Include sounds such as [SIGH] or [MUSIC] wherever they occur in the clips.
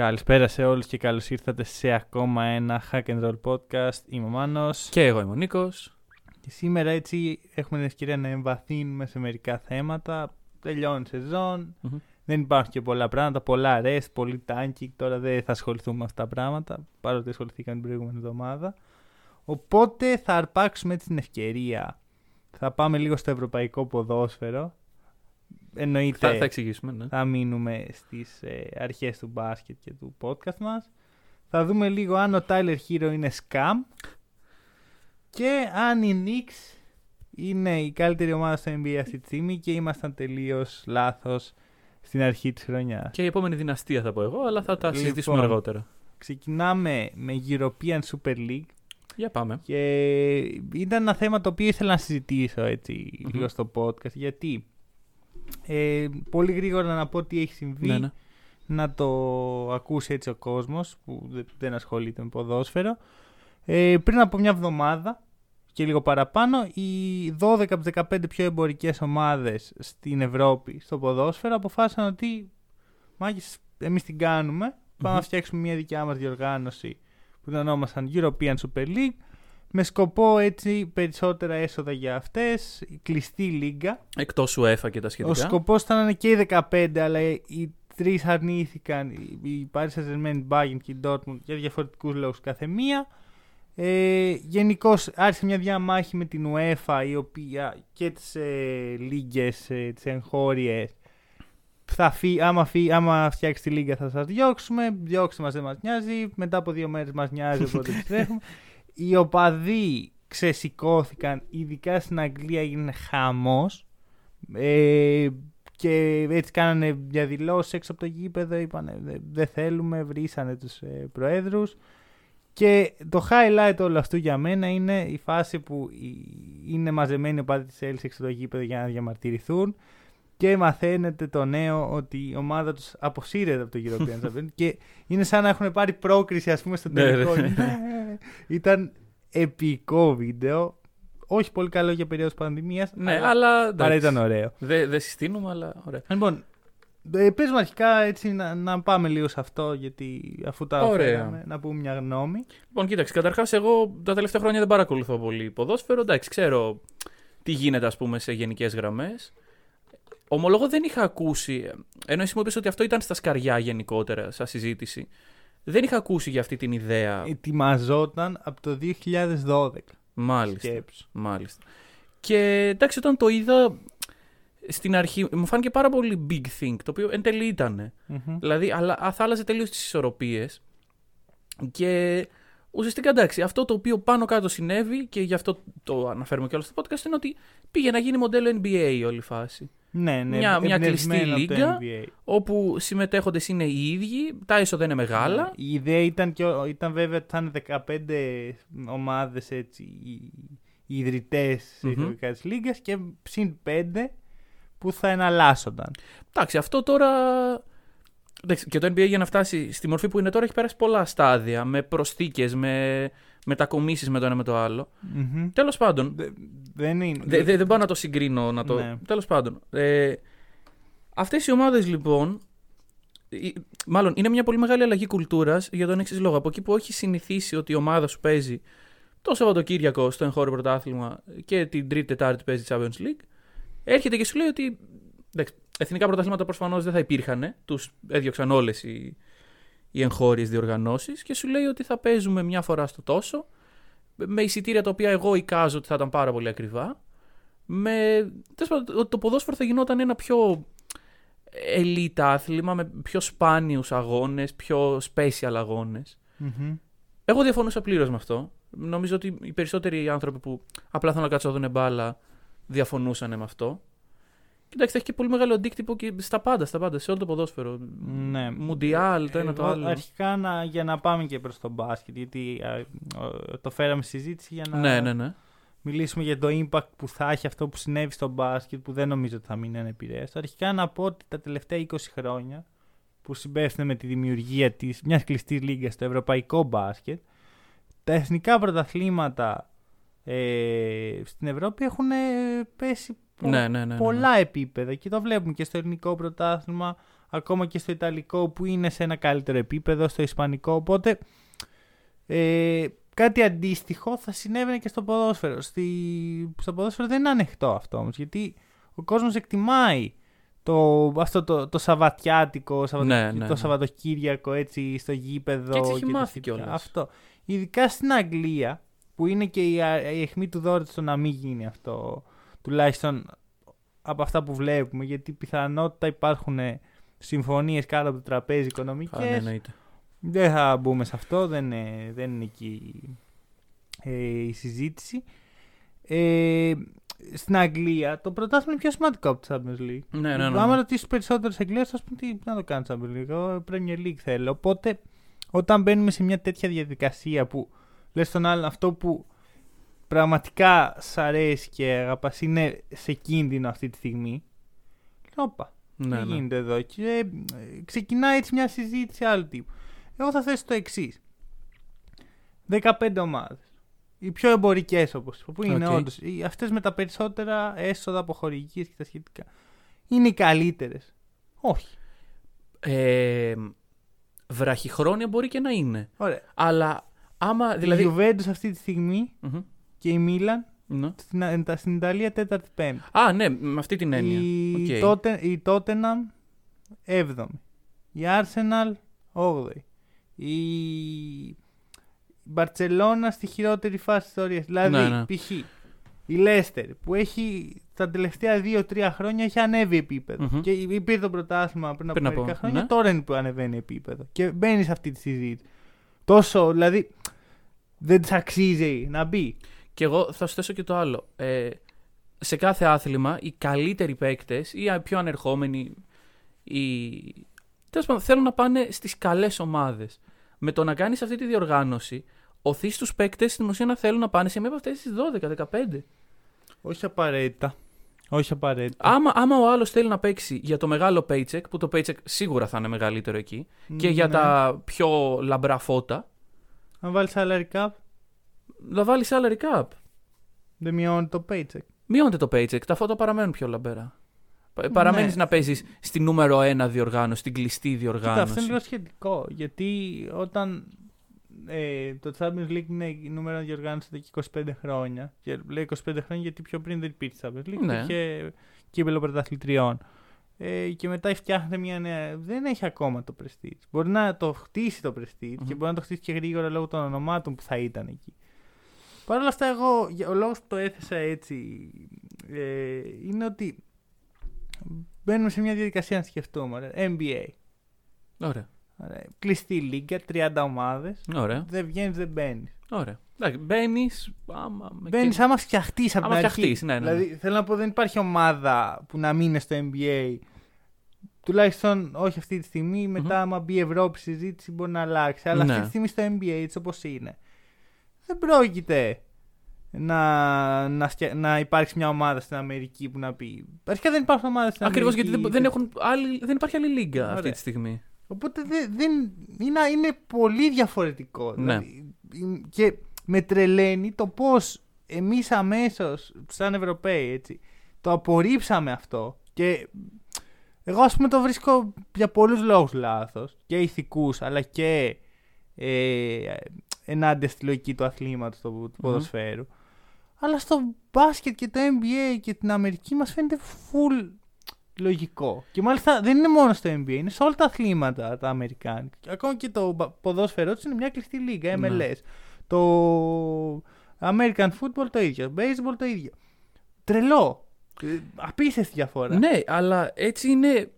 Καλησπέρα σε όλους και καλώς ήρθατε σε ακόμα ένα Hack and Roll podcast. Είμαι ο Μάνος Και εγώ είμαι ο Νίκος. και σήμερα έτσι έχουμε την ευκαιρία να εμβαθύνουμε σε μερικά θέματα. Τελειώνει η σεζόν, Μμμ. δεν υπάρχουν και πολλά πράγματα, πολλά rest, πολύ tanking. Τώρα δεν θα ασχοληθούμε με αυτά τα πράγματα, παρότι ασχοληθήκαμε την προηγούμενη εβδομάδα. Οπότε θα αρπάξουμε έτσι την ευκαιρία. Θα πάμε λίγο στο ευρωπαϊκό ποδόσφαιρο. Εννοείται Θα, θα εξηγήσουμε, ναι. θα μείνουμε στις ε, αρχές του μπάσκετ και του podcast μας. Θα δούμε λίγο αν ο Tyler Hero είναι scam και αν η Knicks είναι η καλύτερη ομάδα στο NBA αυτή τη στιγμή και ήμασταν τελείως λάθος στην αρχή της χρονιάς. Και η επόμενη δυναστεία θα πω εγώ, αλλά θα τα Λοιπόν. συζητήσουμε αργότερα. Ξεκινάμε με European Super League Για πάμε. και ήταν ένα θέμα το οποίο ήθελα να συζητήσω έτσι Μμμ. λίγο στο podcast γιατί ε, πολύ γρήγορα να πω τι έχει συμβεί Ναι, ναι. να το ακούσει έτσι ο κόσμος που δε- δεν ασχολείται με ποδόσφαιρο. Ε, πριν από μια εβδομάδα και λίγο παραπάνω, οι 12 από τις 15 πιο εμπορικές ομάδες στην Ευρώπη στο ποδόσφαιρο αποφάσισαν ότι μάγες εμείς την κάνουμε, πάμε να Μμμ. φτιάξουμε μια δικιά μας διοργάνωση που την ονόμασαν European Super League με σκοπό έτσι περισσότερα έσοδα για αυτές, η κλειστή λίγα Εκτός UEFA και τα ο σχετικά. σκοπός ήταν να είναι και οι 15, αλλά οι τρεις αρνήθηκαν. Η Paris Saint-Germain, η Bayern και η Dortmund για διαφορετικούς λόγους κάθε μία. Ε, Γενικώς άρχισε μια διαμάχη με την UEFA η οποία και τις ε, λίγε, ε, τις εγχώριες. Θα φύ, άμα, φύ, άμα φτιάξει τη λίγα θα σας διώξουμε Διώξτε μας δεν μας νοιάζει Μετά από δύο μέρες μας νοιάζει οπότε επιστρέφουμε [LAUGHS] Οι οπαδοί ξεσηκώθηκαν Ειδικά στην Αγγλία έγινε χαμός ε, και έτσι κάνανε διαδηλώσει έξω από το γήπεδο. Είπανε «Δε- δεν θέλουμε, βρήσανε τους ε, προέδρους. Και το highlight όλου αυτού για μένα είναι η φάση που οι- είναι μαζεμένοι οι οπαδοί της Chelsea έξω από το γήπεδο για να διαμαρτυρηθούν και μαθαίνετε το νέο ότι η ομάδα τους αποσύρεται από το European Champions [LAUGHS] και είναι σαν να έχουν πάρει πρόκριση ας πούμε στο Ναι, τελικό. ναι. Ναι. Ήταν επικό βίντεο. Όχι πολύ καλό για περίοδος πανδημίας, Ναι, αλλά. Παρά εντάξει. ήταν ωραίο. Δεν δεν συστήνουμε, αλλά ωραία. Λοιπόν, ε, πες μου αρχικά έτσι να, να πάμε λίγο σε αυτό, γιατί αφού τα Ωραία. φέραμε, να πούμε μια γνώμη. Λοιπόν, κοίταξε, καταρχάς, εγώ τα τελευταία χρόνια δεν παρακολουθώ πολύ ποδόσφαιρο. Εντάξει, ξέρω τι γίνεται, ας πούμε, σε γενικές γραμμές. Ομολογώ δεν είχα ακούσει. Ενώ εσύ μου είπες ότι αυτό ήταν στα σκαριά γενικότερα, σαν συζήτηση. Δεν είχα ακούσει για αυτή την ιδέα. Ετοιμαζόταν από το 2012. Μάλιστα. Σκέψου. Μάλιστα. Και εντάξει, όταν το είδα στην αρχή, μου φάνηκε πάρα πολύ big thing, το οποίο εν τέλει ήταν. Μμμ. Δηλαδή, αλλά α, θα άλλαζε τελείως τις ισορροπίες. Και ουσιαστικά εντάξει, αυτό το οποίο πάνω κάτω συνέβη και γι' αυτό το αναφέρουμε και όλο στο podcast είναι ότι πήγε να γίνει μοντέλο NBA η όλη φάση. Ναι, ναι, Μια- μια εμπνευσμένο κλειστή από το λίγα. NBA. Όπου συμμετέχοντες είναι οι ίδιοι, τα έσοδα είναι μεγάλα. Ναι, Η ιδέα ήταν, και, ο- ήταν βέβαια ότι θα είναι 15 ομάδες έτσι, οι, οι ιδρυτές Μμμ. mm της Λίγκας και συν 5 που θα εναλλάσσονταν. Εντάξει, αυτό τώρα. Εντάξει, και το NBA για να φτάσει στη μορφή που είναι τώρα έχει πέρασει πολλά στάδια με προσθήκες, με μετακομίσεις με το ένα με το άλλο. Μμμ. Τέλος πάντων, Δε- δεν είναι. Δε- δε- δεν πάω να το συγκρίνω. Να το... Ναι. Τέλος πάντων. Ε, αυτές οι ομάδες λοιπόν, η- μάλλον είναι μια πολύ μεγάλη αλλαγή κουλτούρας για τον εξής λόγο. Από εκεί που έχει συνηθίσει ότι η ομάδα σου παίζει το Σαββατοκύριακο στο εγχώριο πρωτάθλημα και την Τρίτη Τετάρτη παίζει Champions League, έρχεται και σου λέει ότι εντάξει, εθνικά πρωταθλήματα προφανώς δεν θα υπήρχαν. Τους έδιωξαν όλες οι, οι εγχώριες διοργανώσεις και σου λέει ότι θα παίζουμε μια φορά στο τόσο με εισιτήρια τα οποία εγώ εικάζω ότι θα ήταν πάρα πολύ ακριβά. Με... τέλος πάντων, ότι το ποδόσφαιρο θα γινόταν ένα πιο elite άθλημα με πιο σπάνιους αγώνες, πιο special αγώνες. Μμμ. Εγώ διαφωνούσα πλήρως με αυτό. Νομίζω ότι οι περισσότεροι άνθρωποι που απλά θέλουν να κάτσουν να δουν μπάλα διαφωνούσαν με αυτό. Κοιτάξτε, έχει και πολύ μεγάλο αντίκτυπο και στα πάντα, στα πάντα, σε όλο το ποδόσφαιρο. Ναι. Μουντιάλ, το ένα το Εγώ άλλο. Αρχικά να, για να πάμε και προς το μπάσκετ, γιατί α, ο- το φέραμε στη συζήτηση για να Ναι, ναι, ναι. μιλήσουμε για το impact που θα έχει αυτό που συνέβη στο μπάσκετ, που δεν νομίζω ότι θα μείνει ανεπηρέαστο. Αρχικά να πω ότι τα τελευταία 20 χρόνια που συμπέφτουν με τη δημιουργία της μιας κλειστής λίγας στο ευρωπαϊκό μπάσκετ, τα εθνικά πρωταθλήματα ε, στην Ευρώπη έχουν ε, πέσει πο- Ναι, ναι, ναι, ναι. πολλά επίπεδα και το βλέπουμε και στο ελληνικό πρωτάθλημα, ακόμα και στο ιταλικό που είναι σε ένα καλύτερο επίπεδο, στο ισπανικό. Οπότε ε, κάτι αντίστοιχο θα συνέβαινε και στο ποδόσφαιρο. Στη, στο ποδόσφαιρο δεν είναι ανοιχτό αυτό όμως, γιατί ο κόσμος εκτιμάει το, αυτό το, το σαββατιάτικο, σαββατο- Ναι, ναι, το ναι. Σαββατοκύριακο έτσι στο γήπεδο. Και έτσι έχει τα μάθει σχετικά. κιόλας. Αυτό. Ειδικά στην Αγγλία, που είναι και η, α- η αιχμή του δόρου στο να μην γίνει αυτό, τουλάχιστον από αυτά που βλέπουμε, γιατί πιθανότητα υπάρχουν συμφωνίες κάτω από το τραπέζι οικονομικές. Α, ναι, εννοείται. Δεν θα μπούμε σε αυτό, δεν είναι, δεν είναι εκεί ε, η συζήτηση. Ε, στην Αγγλία το πρωτάθλημα είναι πιο σημαντικό από το Champions League. Ναι, ναι, ναι. Άμα ναι. ρωτήσεις περισσότερου Αγγλίες, θα σου πούν τι να το κάνει Champions League. Εγώ Premier League θέλω. Οπότε όταν μπαίνουμε σε μια τέτοια διαδικασία που λες στον άλλον αυτό που πραγματικά σ' αρέσει και αγαπάς είναι σε κίνδυνο αυτή τη στιγμή. Λέω, Όπα, Ναι, τι ναι. γίνεται εδώ. Και ε, ξεκινάει έτσι μια συζήτηση άλλου τύπου. Εγώ θα θέσω το εξής. 15 ομάδες. Οι πιο εμπορικές όπως που είναι Οκ. όντως. Αυτές με τα περισσότερα έσοδα από χορηγίες και τα σχετικά. Είναι οι καλύτερες. Όχι. Ε, βραχυχρόνια μπορεί και να είναι. Ωραία. Αλλά άμα. Δηλαδή... Η Δηλαδή. Juventus αυτή τη στιγμή Μμμ. Και η Μίλαν Ναι. στην, ε, τα- στην Ιταλία τέταρτη-πέμπτη. Α, ναι, με αυτή την έννοια. Η, Οκ. τότε, η Tottenham 7η. Η Arsenal 8η. Η Μπαρτσελώνα στη χειρότερη φάση της ιστορίας. Δηλαδή, Ναι, ναι. π.χ. η Λέστερ που έχει τα τελευταία 2-3 χρόνια έχει ανέβει επίπεδο. Μμμ. Και υπήρχε το πρωτάθλημα πριν από Πριν από- μερικά χρόνια. ναι. Τώρα είναι που ανεβαίνει επίπεδο. Και μπαίνει σε αυτή τη συζήτηση. Τόσο, δηλαδή, δεν της αξίζει να μπει. Και εγώ θα σου θέσω και το άλλο. Ε, σε κάθε άθλημα, οι καλύτεροι παίκτες ή οι πιο ανερχόμενοι, οι... τέλος πάντων, θέλουν να πάνε στις καλές ομάδες. Με το να κάνεις αυτή τη διοργάνωση, οθείς τους παίκτες στην ουσία να θέλουν να πάνε σε μία από αυτές τις 12-15. Όχι απαραίτητα. Όχι απαραίτητα. Άμα, άμα ο άλλος θέλει να παίξει για το μεγάλο paycheck, που το paycheck σίγουρα θα είναι μεγαλύτερο εκεί, και για Ναι. τα πιο λαμπρά φώτα, Αν βάλεις salary cap, θα βάλει salary cap. δεν μειώνει το paycheck. Μειώνεται το paycheck, τα φώτα παραμένουν πιο λαμπερά. Παραμένεις Ναι. να παίζεις στη νούμερο 1 διοργάνωση, στην κλειστή Κοίτα, διοργάνωση. αυτό είναι λίγο σχετικό. Γιατί όταν ε, το Champions League είναι η νούμερο διοργάνωση εδώ και 25 χρόνια. Και λέει 25 χρόνια γιατί πιο πριν δεν υπήρχε Champions League. Ναι. Υπήρχε κύπελο πρωταθλητριών. Ε, και μετά φτιάχνεται μια νέα. Δεν έχει ακόμα το Prestige. Μπορεί να το χτίσει το Prestige Μμμ. και μπορεί να το χτίσει και γρήγορα λόγω των ονομάτων που θα ήταν εκεί. Παρ' όλα αυτά, εγώ για- ο λόγος που το έθεσα έτσι ε, είναι ότι μπαίνουμε σε μια διαδικασία να σκεφτούμε. ωραία. NBA. Ωραία. Ωραία. Κλειστή λίγκα, 30 ομάδες. Ωραία. Δεν βγαίνεις, δεν μπαίνεις. Ωραία. Μπαίνεις. Άμα. με Μπαίνεις και- άμα φτιαχτείς από Άμα την αρχή. φτιαχτείς, ναι, ναι, ναι. Δηλαδή θέλω να πω δεν υπάρχει ομάδα που να μείνει στο NBA. Τουλάχιστον όχι αυτή τη στιγμή. Μετά, άμα μπει η Ευρώπη στη συζήτηση, μπορεί να αλλάξει. Αλλά Ναι. αυτή τη στιγμή στο NBA, έτσι όπως είναι, δεν πρόκειται να, να, φτια- να υπάρξει μια ομάδα στην Αμερική που να πει. Αρχικά δεν υπάρχουν ομάδες στην Ακριβώς Αμερική. γιατί δεν, δεν, έχουν άλλη, δεν υπάρχει άλλη λίγκα αυτή Ωραία. τη στιγμή. Οπότε δεν, δεν, είναι, είναι πολύ διαφορετικό. Ναι. Δηλαδή, και με τρελαίνει το πώς εμείς αμέσως, σαν Ευρωπαίοι, έτσι, το απορρίψαμε αυτό και εγώ ας πούμε το βρίσκω για πολλούς λόγους λάθος και ηθικούς αλλά και ε, ενάντια στη λογική του αθλήματος του, του ποδοσφαίρου. Αλλά στο μπάσκετ και το NBA και την Αμερική μας φαίνεται full λογικό. Και μάλιστα δεν είναι μόνο στο NBA, είναι σε όλα τα αθλήματα τα Αμερικάνικα. Και Ακόμα και το μπα- ποδόσφαιρό τους είναι μια κλειστή λίγα, MLS. Ναι. Το American football το ίδιο, baseball το ίδιο. Τρελό. Ε, Απίστευτη διαφορά. Ναι, αλλά έτσι είναι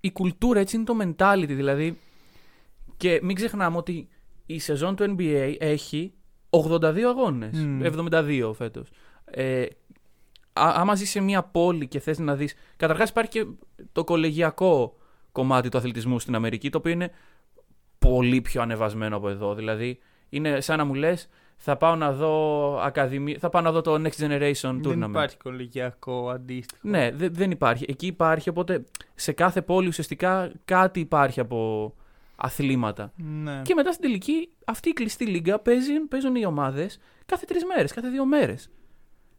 η κουλτούρα, έτσι είναι το mentality. Δηλαδή. Και μην ξεχνάμε ότι η σεζόν του NBA έχει 82 αγώνες. Μμμ. 72 φέτος. Ε, α- άμα ζεις σε μια πόλη και θες να δεις. Καταρχάς υπάρχει και το κολεγιακό κομμάτι του αθλητισμού στην Αμερική, το οποίο είναι πολύ πιο ανεβασμένο από εδώ. Δηλαδή, είναι σαν να μου λες, θα πάω να δω ακαδημία, θα πάω να δω το Next Generation Tournament. Δεν υπάρχει κολεγιακό αντίστοιχο. Ναι, δε- δεν υπάρχει. Εκεί υπάρχει, οπότε σε κάθε πόλη ουσιαστικά κάτι υπάρχει από αθλήματα. Ναι. Και μετά στην τελική, αυτή η κλειστή λίγκα παίζουν, παίζουν οι ομάδες κάθε τρεις μέρες, κάθε δύο μέρες.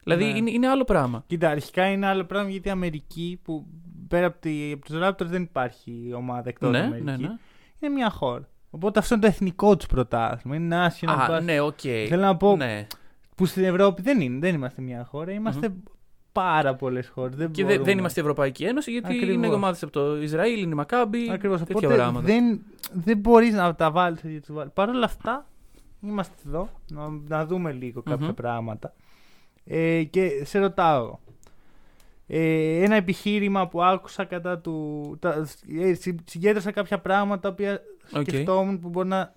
Δηλαδή Ναι. είναι, είναι άλλο πράγμα. Κοίτα, αρχικά είναι άλλο πράγμα γιατί η Αμερική που πέρα από, τη, από τους Raptors δεν υπάρχει ομάδα εκτός ναι, Αμερική. ναι, ναι. Είναι μια χώρα. Οπότε αυτό είναι το εθνικό τους πρωτάθλημα. Είναι national Α, basketball. ναι, οκ. Θέλω να πω Ναι. που στην Ευρώπη δεν είναι. Δεν είμαστε μια χώρα. Είμαστε πάρα πολλές χώρες. Δεν Και δεν, μπορούμε. δεν είμαστε Ευρωπαϊκή Ένωση γιατί Ακριβώς. είναι ομάδες από το Ισραήλ, είναι η Μακάμπη. Ακριβώς. τέτοια Οπότε πράγματα. δεν, δεν μπορείς να τα βάλεις έτσι. τους βάλεις. Παρ' όλα αυτά, είμαστε εδώ να, να δούμε λίγο κάποια Μμμ. πράγματα. Ε, και σε ρωτάω. εγώ. Ε, ένα επιχείρημα που άκουσα κατά του. Τα, ε, συ- συγκέντρωσα κάποια πράγματα τα οποία Οκ. σκεφτόμουν που μπορεί να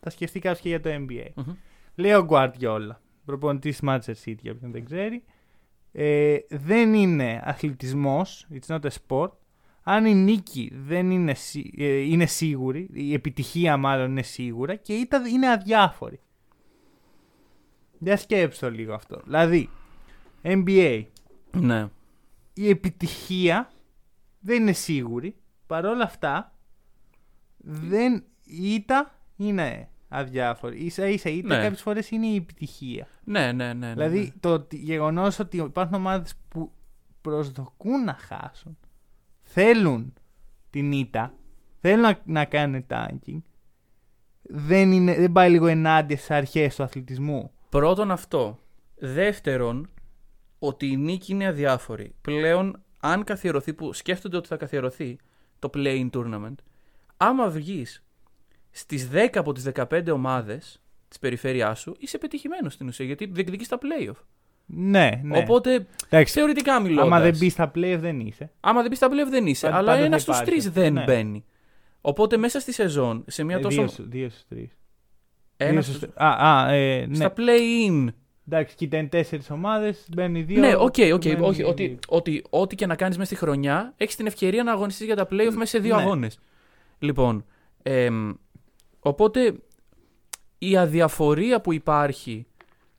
τα σκεφτεί κάποιος και για το NBA. Μμμ. Λέει ο Guardiola, προπονητής Manchester City, για όποιον δεν ξέρει. Ε, δεν είναι αθλητισμός, it's not a sport. Αν η νίκη δεν είναι, σί- ε, είναι σίγουρη, η επιτυχία μάλλον είναι σίγουρα και η ήττα είναι αδιάφορη. Για σκέψτε το λίγο αυτό. Δηλαδή, NBA, Ναι. η επιτυχία δεν είναι σίγουρη. Παρ' όλα αυτά, δεν, η ήττα είναι αδιάφορη. Ίσα ίσα η ήττα Ναι. κάποιες φορές είναι η επιτυχία. Ναι, ναι, ναι. ναι, Δηλαδή το γεγονός ότι υπάρχουν ομάδες που προσδοκούν να χάσουν, θέλουν την ήττα, θέλουν να, να κάνουν tanking, δεν, είναι, δεν πάει λίγο ενάντια στις αρχές του αθλητισμού. Πρώτον αυτό. Δεύτερον, ότι η νίκη είναι αδιάφορη. Πλέον, αν καθιερωθεί, που σκέφτονται ότι θα καθιερωθεί το play-in tournament, άμα βγεις στις 10 από τις 15 ομάδες της περιφέρειάς σου, είσαι πετυχημένος στην ουσία γιατί διεκδικείς τα playoff. Ναι, ναι. Οπότε, Εντάξει, θεωρητικά μιλώντας. άμα δεν μπεις στα play δεν είσαι. Άμα δεν μπεις στα playoff δεν είσαι. Πάντα- αλλά πάντα ένας θα στους υπάρχει. τρεις δεν Ναι. μπαίνει. Οπότε μέσα στη σεζόν, σε μια Ε, τόσο. δύο, στους- δύο στους τρεις. ένας Δύο στους- στους- Α, α, ε, ναι. Στα play-in. Εντάξει, κοίτα είναι τέσσερις ομάδες, μπαίνουν δύο. Ναι, OK, OK. μπαίνουν όχι, δύο. ότι, ότι, ό,τι και να κάνεις μέσα στη χρονιά, έχεις την ευκαιρία να αγωνιστείς για τα playoff μέσα σε δύο Ναι. αγώνες. Λοιπόν, εμ, οπότε η αδιαφορία που υπάρχει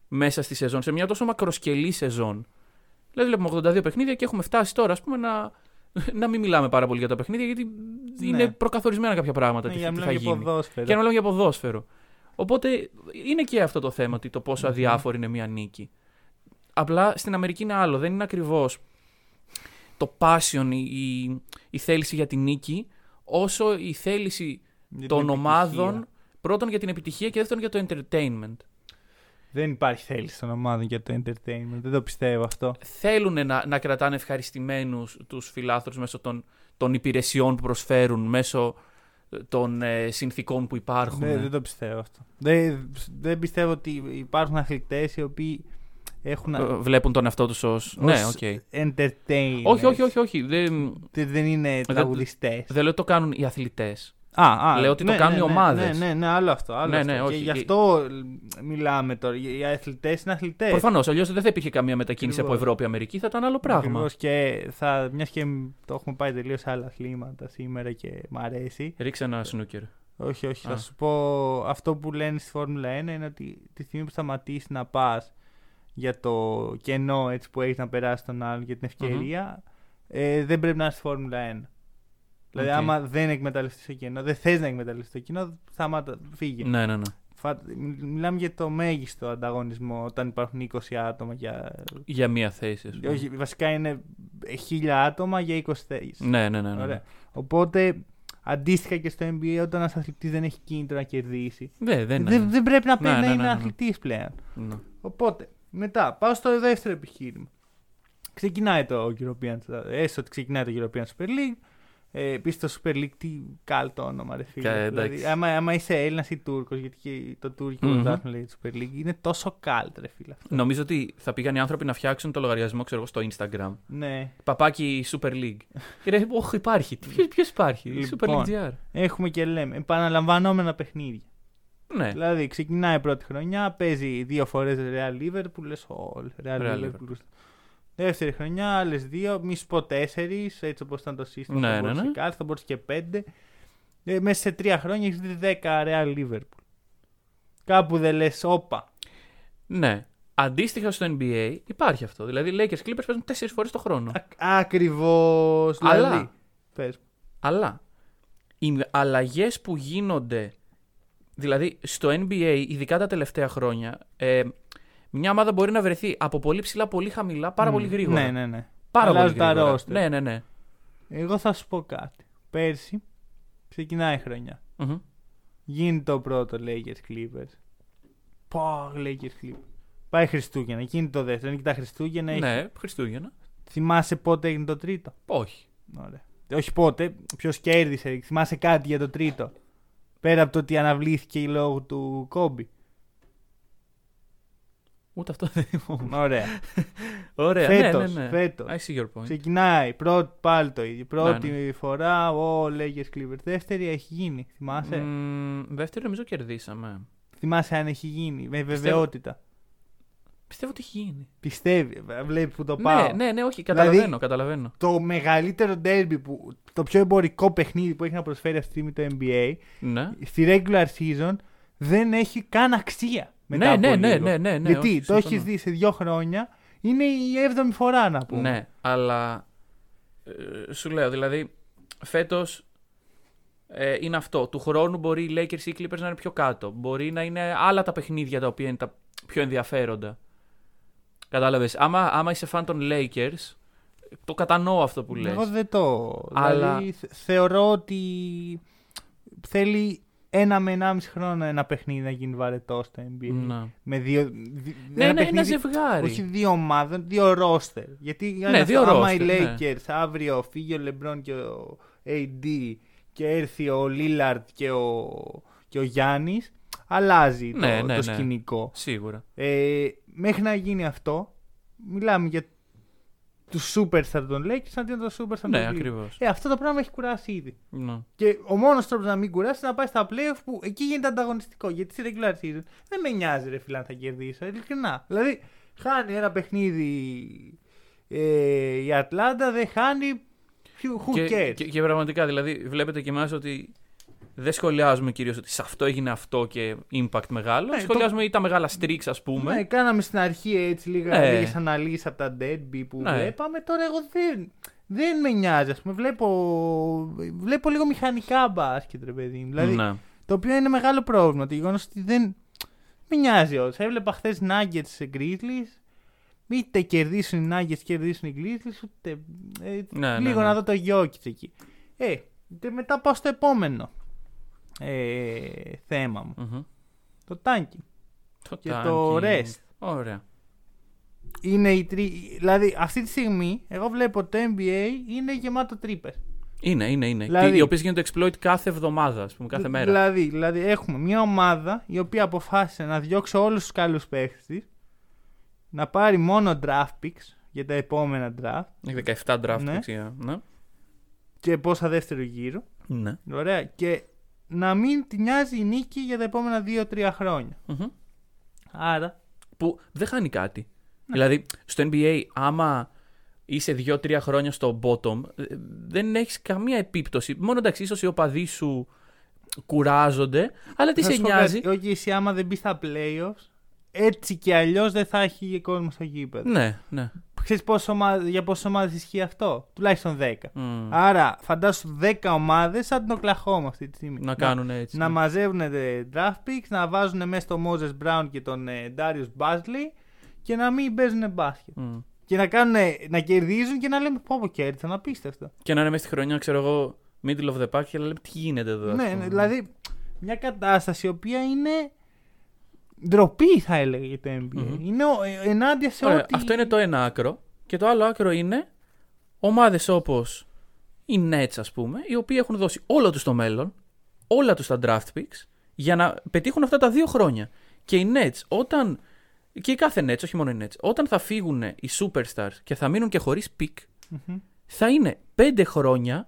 μέσα στη σεζόν, σε μια τόσο μακροσκελή σεζόν. Δηλαδή, βλέπουμε 82 παιχνίδια και έχουμε φτάσει τώρα, ας πούμε, να, να μην μιλάμε πάρα πολύ για τα παιχνίδια, γιατί Ναι. είναι προκαθορισμένα κάποια πράγματα. Ναι, τι, για να τι θα μιλάμε για γίνει. ποδόσφαιρο. Και να μιλάμε για ποδόσφαιρο. Οπότε είναι και αυτό το θέμα, ότι το πόσο αδιάφορη είναι μια νίκη. Απλά στην Αμερική είναι άλλο. Δεν είναι ακριβώς το passion, η, η, η θέληση για τη νίκη, όσο η θέληση Για την των επιτυχία. ομάδων πρώτον για την επιτυχία και δεύτερον για το entertainment. Δεν υπάρχει θέληση των ομάδων για το entertainment. Δεν το πιστεύω αυτό. Θέλουν να, να κρατάνε ευχαριστημένους τους φιλάθλους μέσω των, των υπηρεσιών που προσφέρουν, μέσω των ε, συνθήκων που υπάρχουν. Δεν, δεν το πιστεύω αυτό. Δεν, δεν πιστεύω ότι υπάρχουν αθλητές οι οποίοι έχουν. Ε, Βλέπουν τον εαυτό τους ως... ως Ναι, OK. entertainers. Όχι, όχι, όχι, όχι. Δεν, Δεν, δεν είναι τραγουδιστές. δεν λέω ότι το κάνουν οι αθλητές. Α, α, Λέω ότι το ναι, κάνουν ναι, οι ναι, ομάδες. Ναι, ναι, ναι, άλλο αυτό. Άλλο Ναι, αυτό. ναι, Και όχι. γι' αυτό μιλάμε τώρα. Οι αθλητές είναι αθλητές. Προφανώς, αλλιώς δεν θα υπήρχε καμία μετακίνηση Ακριβώς. από Ευρώπη-Αμερική, θα ήταν άλλο πράγμα. Ακριβώς και θα, μιας και το έχουμε πάει τελείως σε άλλα αθλήματα σήμερα και μ' αρέσει. Ρίξε ένα σνούκερ. Όχι, όχι. Α. Θα σου πω αυτό που λένε στη Φόρμουλα 1 είναι ότι τη στιγμή που σταματήσεις να πας για το κενό έτσι, που έχεις να περάσεις τον άλλον για την ευκαιρία ε, δεν πρέπει να είσαι στη Φόρμουλα 1. Δηλαδή, Οκ. άμα δεν εκμεταλλευτείς το κενό, δεν θες να εκμεταλλευτείς το κενό, σταμάτα, φύγε. Ναι, ναι, ναι. Φα- μι- Μιλάμε για το μέγιστο ανταγωνισμό όταν υπάρχουν 20 άτομα για. Για μία θέση, ας πούμε. Όχι, βασικά είναι 1000 άτομα για 20 θέσεις. Ναι, ναι, ναι. ναι. Ωραία. Οπότε αντίστοιχα και στο NBA, όταν ένας αθλητής δεν έχει κίνητρο να κερδίσει, Ναι, δεν δεν, είναι. δεν πρέπει να, Ναι, παίρνει ναι, να ναι, είναι ναι. αθλητής πλέον. Ναι. Οπότε, μετά, πάω στο δεύτερο επιχείρημα. Ξεκινάει το European, έστω ότι ξεκινάει το European Super League. Ε, Επίσης το Super League, τι κάλτο όνομα, ρε φίλε. Κα- εντάξει. δηλαδή, άμα, άμα είσαι Έλληνας ή Τούρκος, γιατί και το τουρκικό Μμμ. πρωτάθλημα λέγεται Super League, είναι τόσο κάλτ, ρε φίλε. αυτό. Νομίζω ότι θα πήγαν οι άνθρωποι να φτιάξουν το λογαριασμό, ξέρω εγώ, στο Instagram. Ναι. Παπάκι Super League. και λέει, Όχι, υπάρχει. Ποιος υπάρχει; η Super Λοιπόν. League GR. Έχουμε και λέμε επαναλαμβανόμενα παιχνίδια. Ναι. Δηλαδή, ξεκινάει η πρώτη χρονιά, παίζει δύο φορές Real Liverpool, λες, Real, Real Liverpool. Δεύτερη χρονιά, άλλες δύο, μη σου πω τέσσερις, έτσι όπως ήταν το σύστημα. Ναι, θα ναι, μπορούσε ναι. κάτι, θα μπορούσε και πέντε. Ε, μέσα σε τρία χρόνια έχεις δει 10 Real Liverpool. Κάπου δεν λες, όπα. Ναι. Αντίστοιχα στο NBA υπάρχει αυτό. Δηλαδή οι Lakers Clippers παίζουν τέσσερις φορές το χρόνο. Ακριβώς. Αλλά- Δηλαδή. Πες. Αλλά οι αλλαγές που γίνονται. Δηλαδή στο NBA, ειδικά τα τελευταία χρόνια, ε, μια ομάδα μπορεί να βρεθεί από πολύ ψηλά, πολύ χαμηλά, πάρα πολύ γρήγορα. Ναι, ναι, ναι. Πάρα πολύ Αλλάζουν τα γρήγορα. roster. Ναι, ναι, ναι. Εγώ θα σου πω κάτι. Πέρσι ξεκινάει η χρονιά. Μμμ. Γίνει το πρώτο Lakers Clippers. Πω, Lakers Clippers. Πάει Χριστούγεννα. Γίνει το δεύτερο. Είναι και τα Χριστούγεννα. έχει- Ναι, Χριστούγεννα. Θυμάσαι πότε έγινε το τρίτο; Όχι. Ωραία. Όχι πότε. Ποιος κέρδισε. Θυμάσαι κάτι για το τρίτο; Πέρα από το ότι αναβλήθηκε η λόγω του Κόμπι. Ούτε αυτό δεν θυμόμουν. Ωραία. Ωραία. Φέτος, ναι, ναι, ναι. φέτος. I see your point. Ξεκινάει. Πρώτη, πάλι το ίδιο. Πρώτη Ναι, φορά ο Lakers Clippers. Δεύτερη έχει γίνει. Θυμάσαι; Μμμ, δεύτερη νομίζω κερδίσαμε. Θυμάσαι αν έχει γίνει. Με βεβαιότητα. Πιστεύω ότι έχει γίνει. Πιστεύει. Βλέπει που το πάω. Ναι, ναι, ναι, όχι, καταλαβαίνω, Δηλαδή- καταλαβαίνω. Το μεγαλύτερο derby που. Το πιο εμπορικό παιχνίδι που έχει να προσφέρει αυτή τη στιγμή το NBA Ναι. στη regular season δεν έχει καν αξία. Μετά Ναι, από ναι, ναι, λίγο. ναι, ναι, ναι, Γιατί όχι, το έχεις συμφωνώ. δει σε δύο χρόνια, είναι η έβδομη φορά να πούμε. Ναι, αλλά ε, σου λέω, δηλαδή φέτος ε, είναι αυτό. Του χρόνου μπορεί οι Lakers ή οι Clippers να είναι πιο κάτω. Μπορεί να είναι άλλα τα παιχνίδια τα οποία είναι τα πιο ενδιαφέροντα. Κατάλαβες. Άμα, άμα είσαι fan των Lakers, το κατανοώ αυτό που λες. Εγώ δεν το. Αλλά- Δηλαδή θε- θεωρώ ότι θέλει ένα με ενάμιση χρόνο ένα παιχνίδι να γίνει βαρετό στο NBA. Ναι. Με δύο. δι- Ναι, ένα ναι, ένα ζευγάρι. Όχι δύο ομάδων, δύο ρόστερ. Γιατί Ναι, αν δύο αυτό, άμα οι roster, ναι. Lakers αύριο φύγει ο LeBron και ο AD και έρθει ο Lillard και ο, και ο Γιάννης, αλλάζει Ναι, το, ναι, το ναι. σκηνικό. Σίγουρα. Ε, μέχρι να γίνει αυτό, μιλάμε για του superstar των Lakers αντί για το superstar Ναι, των Clippers. ακριβώς. Ε, αυτό το πράγμα έχει κουράσει ήδη. Ναι. Και ο μόνος τρόπος να μην κουράσει είναι να πάει στα playoff που εκεί γίνεται ανταγωνιστικό. Γιατί στη regular season δεν με νοιάζει, ρε φίλε, αν θα κερδίσω. Ειλικρινά. Δηλαδή, χάνει ένα παιχνίδι ε, η Ατλάντα, δεν χάνει. Who Και, cares. και, και πραγματικά, δηλαδή, βλέπετε και εμάς ότι δεν σχολιάζουμε κυρίως ότι σε αυτό έγινε αυτό και impact μεγάλο. Ναι, σχολιάζουμε ή τα μεγάλα streaks, ας πούμε. Ναι, κάναμε στην αρχή έτσι λίγα Ναι. λίγες αναλύσεις από τα derby που Ναι. βλέπαμε. Τώρα εγώ δεν, δεν με νοιάζει. Ας πούμε, βλέπω, βλέπω λίγο μηχανικά μπάσκετ, ρε παιδί μου. Δηλαδή, Ναι. Το οποίο είναι μεγάλο πρόβλημα. Το γεγονός ότι δεν με νοιάζει όντω. Έβλεπα χθες Nuggets σε Grizzlies. Είτε κερδίσουν οι Nuggets, είτε κερδίσουν οι Grizzlies, ούτε. Ε, Ναι, λίγο ναι, ναι. να δω το Jokic εκεί. Ε, και μετά πάω στο επόμενο ε, θέμα μου. Μμμ. Το tanking. Το Και το tanking. rest. Ωραία. Είναι η τρι... Δηλαδή, αυτή τη στιγμή, εγώ βλέπω ότι το NBA είναι γεμάτο τρύπε. Είναι, είναι, είναι. Δηλαδή- οι οποίες γίνονται exploit κάθε εβδομάδα, ας πούμε, κάθε μέρα. Δηλαδή, δηλαδή, έχουμε μια ομάδα η οποία αποφάσισε να διώξει όλους τους καλούς παίχτες της, να πάρει μόνο draft picks για τα επόμενα draft Έχει 17 draft Ναι. δεξιά. Ναι. και πόσα δεύτερο γύρο. ναι. Ωραία. Και να μην τη νοιάζει η νίκη για τα επόμενα 2-3 χρόνια. Μμμ. Άρα, Που δεν χάνει κάτι. Ναι. Δηλαδή, στο NBA, άμα είσαι 2-3 χρόνια στο bottom, ε, δεν έχεις καμία επίπτωση. Μόνο εντάξει, ίσως οι οπαδοί σου κουράζονται, αλλά τι θα σε σου πω νοιάζει; κάτι, Όχι, εσύ άμα δεν μπεις στα playoffs, έτσι και αλλιώς δεν θα έχει κόσμος στο γήπεδο. Ναι, ναι. Ξέρεις πόσες ομάδες- για πόσε ομάδες ισχύει αυτό, τουλάχιστον 10. Μμ. Άρα, φαντάσου 10 ομάδες σαν την Οκλαχώμα αυτή τη στιγμή. να κάνουν έτσι. να ναι. μαζεύουν ε, draft picks, να βάζουν μέσα τον Moses Brown και τον ε, Darius Basley και να μην παίζουν μπάσκετ. Μμ. Και να, κάνουν, να κερδίζουν και να λέμε πω πω κέρδισαν, απίστευτο. Και να είναι μέσα στη χρονιά, ξέρω εγώ, middle of the pack και να λέμε τι γίνεται εδώ. ας ναι, πούμε. ναι, δηλαδή μια κατάσταση η οποία είναι ντροπή θα έλεγα για το NBA. Μμμ. Είναι ο- ε, ενάντια σε Ωραία, ό,τι... Αυτό είναι το ένα άκρο. Και το άλλο άκρο είναι ομάδες όπως οι Nets, ας πούμε, οι οποίοι έχουν δώσει όλο τους το μέλλον, όλα τους τα draft picks, για να πετύχουν αυτά τα δύο χρόνια. Και οι Nets, όταν. και η κάθε Nets, όχι μόνο οι Nets, όταν θα φύγουν οι superstars και θα μείνουν και χωρίς pick, Μμμ. θα είναι πέντε χρόνια.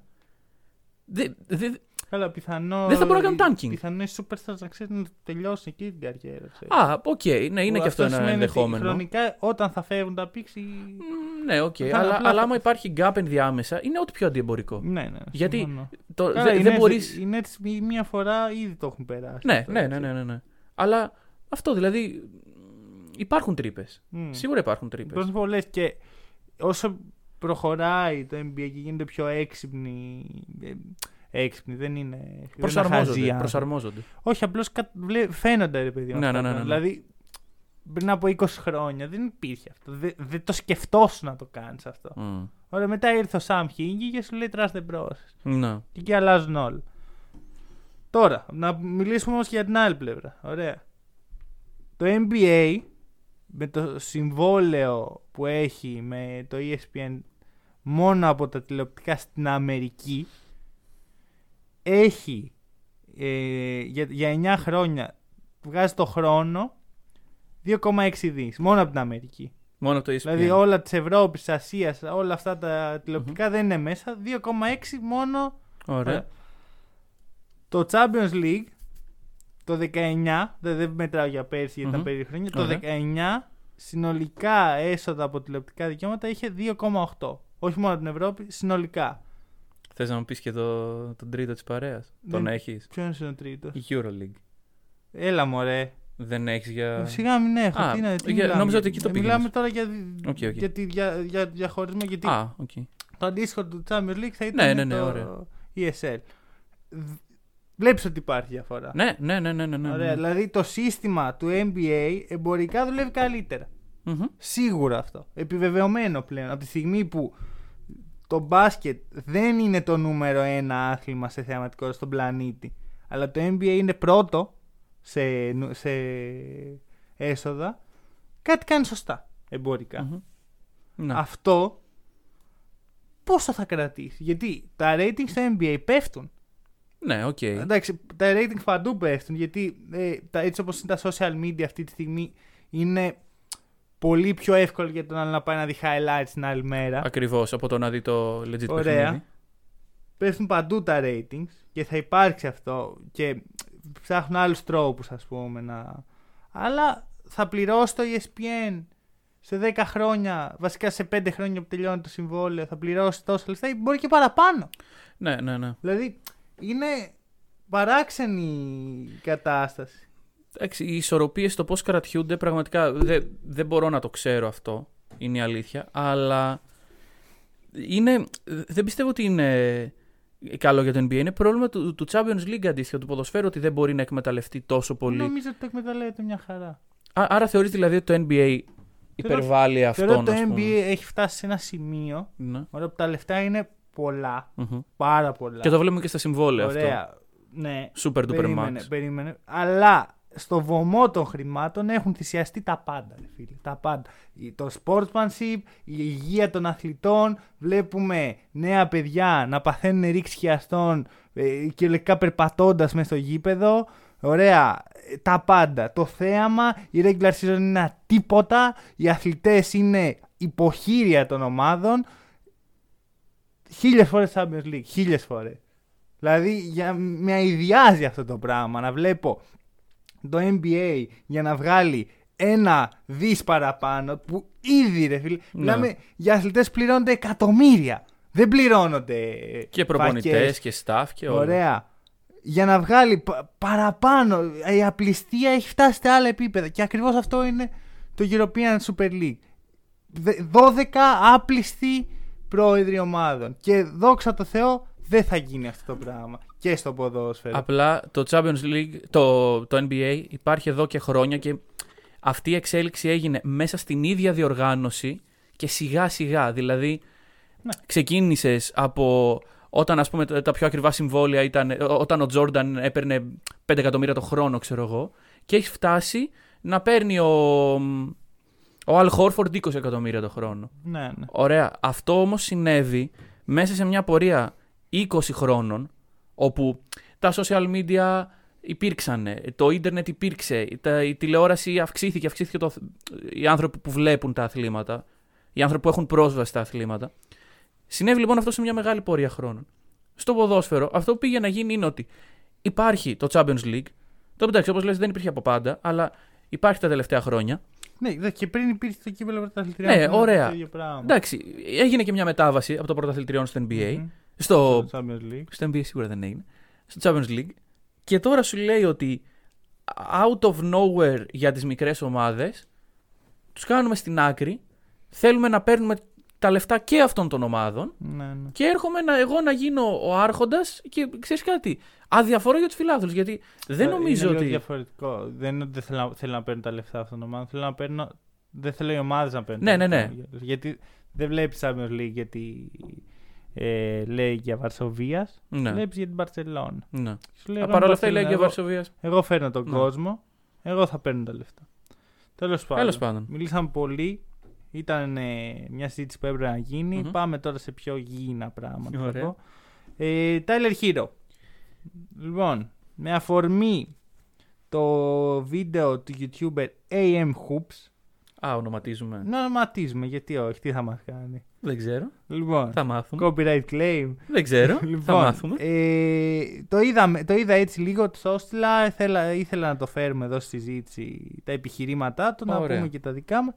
δε- δε- Καλά, πιθανό. Δεν θα μπορούν να κάνουν tanking. Πιθανό οι superstars να ξέρουν να τελειώσουν εκεί την καριέρα. ξέρεις. Α, οκ, ναι, είναι Που και αυτό ένα σημαίνει ότι ενδεχόμενο. Χρονικά, όταν θα φεύγουν τα picks. Μ, Ναι, οκ. Θα- Αλλά, απλά αλλά θα- άμα υπάρχει gap ενδιάμεσα, είναι ό,τι πιο αντιεμπορικό. Ναι, ναι. Γιατί συμφωνώ. Το, Καλά, δε- οι δεν Nets- μπορεί. Οι Nets μí- μία φορά ήδη το έχουν περάσει. Ναι, αυτό, ναι, έτσι. ναι, ναι, ναι, ναι. Αλλά αυτό δηλαδή. Υπάρχουν τρύπες. Μμ. Σίγουρα υπάρχουν τρύπες. Πώς να πω, λες, και όσο προχωράει το NBA και γίνεται πιο έξυπνοι. Ε, Έξυπνοι, δεν είναι. δεν είναι χαζοί Προσαρμόζονται. άνθρωποι. προσαρμόζονται. Όχι, απλώς φαίνονται ρε παιδί. μου Ναι, αυτά ναι, ναι, τα ναι, πράγματα. Δηλαδή, πριν από 20 χρόνια δεν υπήρχε αυτό. Δεν, δεν το σκεφτόσουν να το κάνεις αυτό. Μμ. Ωραία, μετά ήρθε ο Σαμ Χίνγκη και σου λέει trust the process. Ναι. Και εκεί αλλάζουν όλα. Τώρα, να μιλήσουμε όμως για την άλλη πλευρά. Ωραία. Το NBA με το συμβόλαιο που έχει με το E ESPN μόνο από τα τηλεοπτικά στην Αμερική έχει ε, για, για 9 χρόνια βγάζει το χρόνο 2,6 δις μόνο από την Αμερική. Μόνο το E ESPN. Δηλαδή όλα της Ευρώπης, της Ασίας, όλα αυτά τα τηλεοπτικά δεν είναι μέσα. 2,6 μόνο Ωραία. το Champions League το 19, δεν, δεν μετράω για πέρσι γιατί ήταν Μμμ. περίπου χρόνια, Ωραία. το 19 συνολικά έσοδα από τηλεοπτικά δικαιώματα είχε 2,8. Όχι μόνο από την Ευρώπη, συνολικά. Θες να μου πεις και το, τον τρίτο της παρέας; Τον Δεν- έχεις; Ποιο είναι ο τρίτος; Η Euroleague. Έλα μωρέ. Δεν έχεις για. Σιγά μην έχω. Α, τι είναι, τι για- μιλάμε, νόμιζα ότι για- εκεί το Μιλάμε πήγαινες. τώρα για, Οκ, οκ. για, τη- για, για διαχωρισμό. Γιατί Α, οκ. το αντίστοιχο του Champions League θα ήταν Ναι, ναι, ναι, το ωραία. ESL. Βλέπεις ότι υπάρχει διαφορά. Ναι, ναι, ναι, ναι. ναι, ναι. Ωραία, δηλαδή το σύστημα του NBA εμπορικά δουλεύει καλύτερα. Μμμ. Σίγουρα αυτό. Επιβεβαιωμένο πλέον. Από τη στιγμή που το μπάσκετ δεν είναι το νούμερο ένα άθλημα σε θεαματικότητα στον πλανήτη, αλλά το NBA είναι πρώτο σε, νου- σε έσοδα, κάτι κάνει σωστά εμπορικά. Μμμ. Ναι. Αυτό πόσο θα κρατήσει; Γιατί τα ratings στο NBA πέφτουν. Ναι, οκ. Εντάξει, τα ratings παντού πέφτουν γιατί ε, τα, έτσι όπως είναι τα social media αυτή τη στιγμή είναι πολύ πιο εύκολο για τον άλλο να πάει να δει highlights την άλλη μέρα. Ακριβώς από το να δει το legit Ωραία. παιχνίδι. Πέφτουν παντού τα ratings και θα υπάρξει αυτό και ψάχνουν άλλους τρόπους ας πούμε να... Αλλά θα πληρώσει το E ESPN σε 10 χρόνια, βασικά σε 5 χρόνια που τελειώνει το συμβόλαιο, θα πληρώσει τόσα λεφτά ή μπορεί και παραπάνω. Ναι, ναι, ναι. Δηλαδή είναι παράξενη η κατάσταση. Εντάξει, οι ισορροπίες το πώς κρατιούνται πραγματικά δεν, δεν μπορώ να το ξέρω αυτό. Είναι η αλήθεια. Αλλά είναι, δεν πιστεύω ότι είναι καλό για το NBA. Είναι πρόβλημα του, του Champions League αντίστοιχα του ποδοσφαίρου ότι δεν μπορεί να εκμεταλλευτεί τόσο πολύ. Νομίζω ότι το εκμεταλλεύεται μια χαρά. Α, άρα θεωρείς δηλαδή ότι το NBA υπερβάλλει Θεωρώ αυτόν, ότι το ας πούμε. NBA έχει φτάσει σε ένα σημείο Ναι. ωραία, που τα λεφτά είναι πολλά. Μμμ. Πάρα πολλά. Και το βλέπουμε και στα συμβόλαια αυτό. Ωραία. Ναι. Super duper περίμενε, max. περίμενε. Αλλά στο βωμό των χρημάτων έχουν θυσιαστεί τα πάντα, ρε φίλε. Τα πάντα. Η- Το sportsmanship, η υγεία των αθλητών. Βλέπουμε νέα παιδιά να παθαίνουν ρήξη χιαστών ε, κυριολεκτικά περπατώντας μέσα στο γήπεδο. Ωραία. Ε, Τα πάντα. Το θέαμα, η regular season είναι ένα τίποτα. Οι αθλητές είναι υποχείρια των ομάδων. Χίλιες φορές Champions League. Χίλιες φορές. Δηλαδή για, με αειδιάζει αυτό το πράγμα να βλέπω το NBA για να βγάλει ένα δις παραπάνω που ήδη ρε φίλε μιλάμε για αθλητές που πληρώνονται εκατομμύρια δεν πληρώνονται Και προπονητές φακές. και staff και όλα. Ωραία. Για να βγάλει πα- παραπάνω. Η απληστία έχει φτάσει σε άλλα επίπεδα. Και ακριβώς αυτό είναι το European Super League. Δε- 12 άπλιστοι πρόεδροι ομάδων. Και δόξα τω Θεώ δεν θα γίνει αυτό το πράγμα. Και στο ποδόσφαιρο. Απλά το Champions League, το, το NBA υπάρχει εδώ και χρόνια και αυτή η εξέλιξη έγινε μέσα στην ίδια διοργάνωση και σιγά σιγά. Δηλαδή Ναι. ξεκίνησες από όταν ας πούμε τα τα πιο ακριβά συμβόλαια ήταν ε, όταν ο Τζόρνταν έπαιρνε 5 εκατομμύρια το χρόνο ξέρω εγώ και έχεις φτάσει να παίρνει ο, ο Al Horford 20 εκατομμύρια το χρόνο. Ναι, ναι. Ωραία. Αυτό όμως συνέβη μέσα σε μια πορεία 20 χρόνων όπου τα social media υπήρξαν, το ίντερνετ υπήρξε, τα, η τηλεόραση αυξήθηκε, αυξήθηκε το, οι άνθρωποι που βλέπουν τα αθλήματα, οι άνθρωποι που έχουν πρόσβαση στα αθλήματα. Συνέβη λοιπόν αυτό σε μια μεγάλη πορεία χρόνων. στο ποδόσφαιρο αυτό που πήγε να γίνει είναι ότι υπάρχει το Champions League. Το εντάξει, όπως λες δεν υπήρχε από πάντα, αλλά υπάρχει τα τελευταία χρόνια. Ναι, δε, και πριν υπήρχε το κύπελο πρωταθλητριών. Ναι, ωραία. Το ίδιο πράγμα. Εντάξει, έγινε και μια μετάβαση από το πρωταθλητριών στο NBA. Μμμ. Στο, Στο Champions League. στο NBA σίγουρα δεν έγινε. Στο Champions League. Και τώρα σου λέει ότι out of nowhere για τις μικρές ομάδες τους κάνουμε στην άκρη. Θέλουμε να παίρνουμε τα λεφτά και αυτών των ομάδων Ναι, ναι. και έρχομαι να, εγώ να γίνω ο άρχοντας και ξέρεις κάτι. Αδιαφορώ για τους φιλάθλους γιατί δεν Ε, νομίζω είναι λίγο ότι... διαφορετικό. Δεν είναι ότι δεν θέλω, να- θέλω να παίρνω τα λεφτά αυτών των ομάδων. Θέλω να παίρνω. Δεν θέλω οι ομάδες να παίρνουν. Ναι, τα ναι, λεφτά ναι. μου. Γιατί δεν βλέπεις Champions League γιατί ε, λέει για Βαρσοβίας. Ναι. Βλέπεις για την Παρσελόνα. ναι. Σου λέει, Α, εγώ Παρ' όλα είμαι αυτά η Λέγκια εγώ- Βαρσοβίας. Εγώ φέρνω τον Ναι. κόσμο. Εγώ θα παίρνω τα λεφτά. Τέλος πάντων. Τέλος πάντων. Μιλήσαμε πολύ. Ήταν ε, μια συζήτηση που έπρεπε να γίνει. Μμμ. Πάμε τώρα σε πιο γήινα πράγματα. θα Ωραία. πω. Ε, Tyler Hero. Λοιπόν, με αφορμή το βίντεο του YouTuber AM Hoops. Α, ονοματίζουμε. Να ονοματίζουμε, γιατί όχι, τι θα μας κάνει. Δεν ξέρω. Λοιπόν, Θα μάθουμε. copyright claim. Δεν ξέρω. [LAUGHS] θα Λοιπόν, μάθουμε. ε, το, είδαμε, το είδα έτσι λίγο, το έστειλα, ήθελα, ήθελα να το φέρουμε εδώ στη συζήτηση τα επιχειρήματά του, να Ωραία. πούμε και τα δικά μας.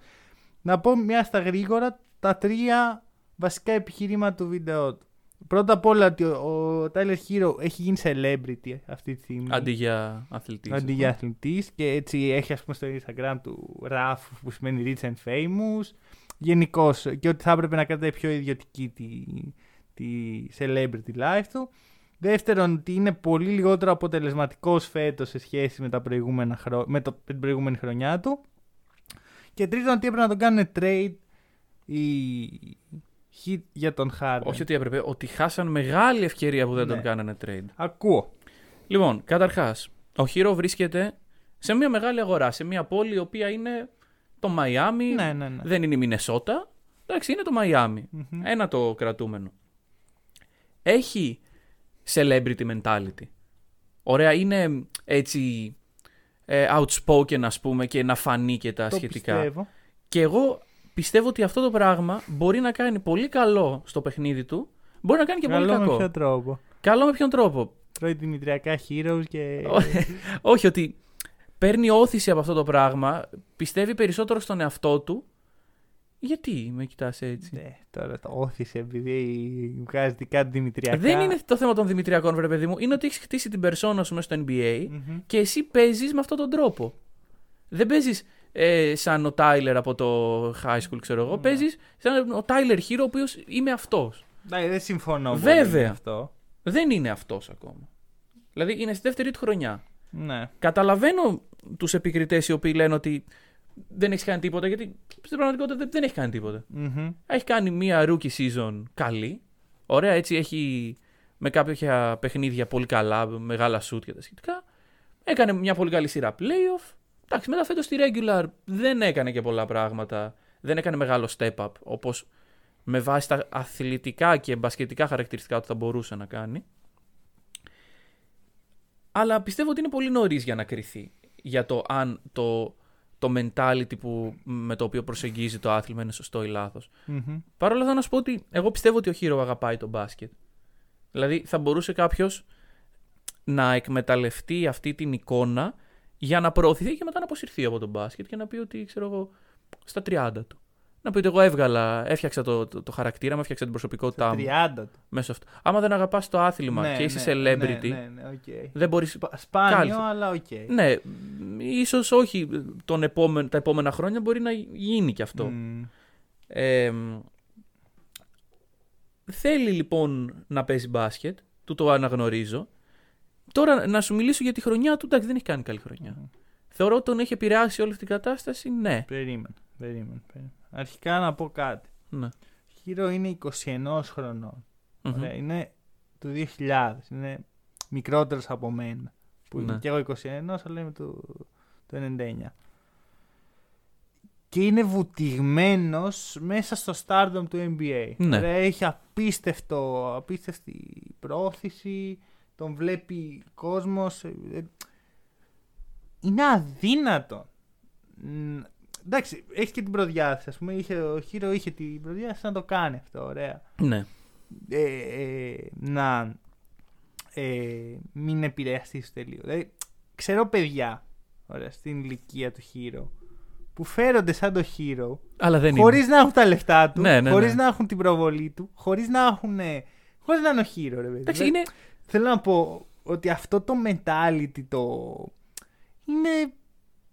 Να πω μια στα γρήγορα τα τρία βασικά επιχειρήματα του βίντεο του. Πρώτα απ' όλα ότι ο, ο Tyler Hero έχει γίνει celebrity αυτή τη στιγμή. Αντί για αθλητής. Αντί για αθλητής και έτσι έχει ας πούμε στο Instagram του RAF που σημαίνει Rich and Famous γενικώς και ότι θα έπρεπε να κρατάει πιο ιδιωτική τη, τη celebrity life του. Δεύτερον, ότι είναι πολύ λιγότερο αποτελεσματικός φέτος σε σχέση με, τα προηγούμενα χρο... με, το... με την προηγούμενη χρονιά του. Και τρίτον, ότι έπρεπε να τον κάνουν trade οι hit για τον Harden. Όχι ότι έπρεπε, ότι χάσαν μεγάλη ευκαιρία που δεν Ναι. τον κάνανε trade. Ακούω. Λοιπόν, καταρχάς, ο Χίρο βρίσκεται σε μια μεγάλη αγορά, σε μια πόλη η οποία είναι το Μαϊάμι, Ναι, ναι, ναι. δεν είναι η Μινεσότα. Εντάξει, είναι το Μαϊάμι. Μμμ. Ένα το κρατούμενο. Έχει celebrity mentality. Ωραία, είναι έτσι ε, outspoken ας πούμε και να φανεί και τα Το σχετικά. πιστεύω. Και εγώ πιστεύω ότι αυτό το πράγμα μπορεί να κάνει πολύ καλό στο παιχνίδι του, μπορεί να κάνει και πολύ Καλό με κακό. ποιο τρόπο; Καλό με ποιον τρόπο; Τρώει δημητριακά heroes και. Όχι ότι παίρνει όθηση από αυτό το πράγμα, πιστεύει περισσότερο στον εαυτό του. Γιατί με κοιτάς έτσι; Ναι, τώρα το όθησε επειδή βγάζει δικά του δημητριακά. Δεν είναι το θέμα των Δημητριακών, βρε παιδί μου. Είναι ότι έχεις χτίσει την περσόνα σου μέσα στο NBA Μμμ. και εσύ παίζεις με αυτόν τον τρόπο. Δεν παίζεις ε, σαν ο Τάιλερ από το high school, ξέρω εγώ. Ναι. Παίζεις σαν ο Τάιλερ Hero, ο οποίος είμαι αυτός. Ναι, δεν συμφωνώ. πολύ Βέβαια. με αυτό. Δεν είναι αυτός ακόμα. Δηλαδή είναι στη δεύτερη του χρονιά. Ναι. Καταλαβαίνω τους επικριτές οι οποίοι λένε ότι δεν έχεις κάνει τίποτα, γιατί στην πραγματικότητα δεν, δεν έχει κάνει τίποτα. Μμμ. Έχει κάνει μία rookie season καλή. Ωραία, έτσι έχει με κάποια παιχνίδια πολύ καλά, μεγάλα shoot και τα σχετικά. Έκανε μια πολύ καλή σειρά playoff. Εντάξει, μετά φέτος στη regular δεν έκανε και πολλά πράγματα. Δεν έκανε μεγάλο step up, όπως με βάση τα αθλητικά και μπασκετικά χαρακτηριστικά του θα μπορούσε να κάνει. Αλλά πιστεύω ότι είναι πολύ νωρίς για να κρυθεί για το αν το, το mentality που, με το οποίο προσεγγίζει το άθλημα είναι σωστό ή λάθος. Μμμ. Παρ' όλα αυτά να σου πω ότι εγώ πιστεύω ότι ο Χίρο αγαπάει τον μπάσκετ. Δηλαδή θα μπορούσε κάποιος να εκμεταλλευτεί αυτή την εικόνα για να προωθηθεί και μετά να αποσυρθεί από τον μπάσκετ και να πει ότι ξέρω εγώ στα 30 του. Να πει ότι εγώ έβγαλα, έφτιαξα το, το, το χαρακτήρα μου, έφτιαξα την προσωπικότητά μου 30 του. μέσα σε αυτό. Άμα δεν αγαπάς το άθλημα Ναι, και είσαι ναι, celebrity, Ναι, ναι, ναι, οκ. δεν μπορεί. Σπα- Σπάνιο, Κάλυψε. αλλά οκ. Ναι, ίσως όχι τον επόμενο, τα επόμενα χρόνια μπορεί να γίνει και αυτό. Μμ. Ε, θέλει λοιπόν να παίζει μπάσκετ, του το αναγνωρίζω. Τώρα να σου μιλήσω για τη χρονιά του, εντάξει δεν έχει κάνει καλή χρονιά. Θεωρώ ότι τον έχει επηρεάσει όλη αυτή την κατάσταση, ναι. Περίμενε, περίμενε, περίμενε. Αρχικά να πω κάτι. ναι. Χείρο είναι 21 χρονών. Μμμ. Ωραία, είναι του 2000. Είναι μικρότερος από μένα. Που είμαι Ναι. και εγώ 21, αλλά είμαι του, του 99. Και είναι βουτυγμένος μέσα στο stardom του NBA. Ναι. Ωραία, έχει απίστευτο, απίστευτη πρόθεση. Τον βλέπει κόσμος. ε, ε, Είναι αδύνατο. Μ, Εντάξει, έχει και την προδιάθεση. Ας πούμε, είχε, ο Χείρο είχε την προδιάθεση να το κάνει αυτό. Ωραία ναι. ε, ε, να ε, μην επηρεαστείς στο τελείο. Δηλαδή, ξέρω παιδιά ωραία, στην ηλικία του Hero που φέρονται σαν το Hero Αλλά δεν χωρίς είναι. να έχουν τα λεφτά του, Ναι, ναι, χωρίς ναι. να έχουν την προβολή του, χωρίς να έχουν. Χωρίς να είναι ο Hero, ρε παιδί. Εντάξει, Δηλαδή, είναι. Θέλω να πω ότι αυτό το mentality το. είναι.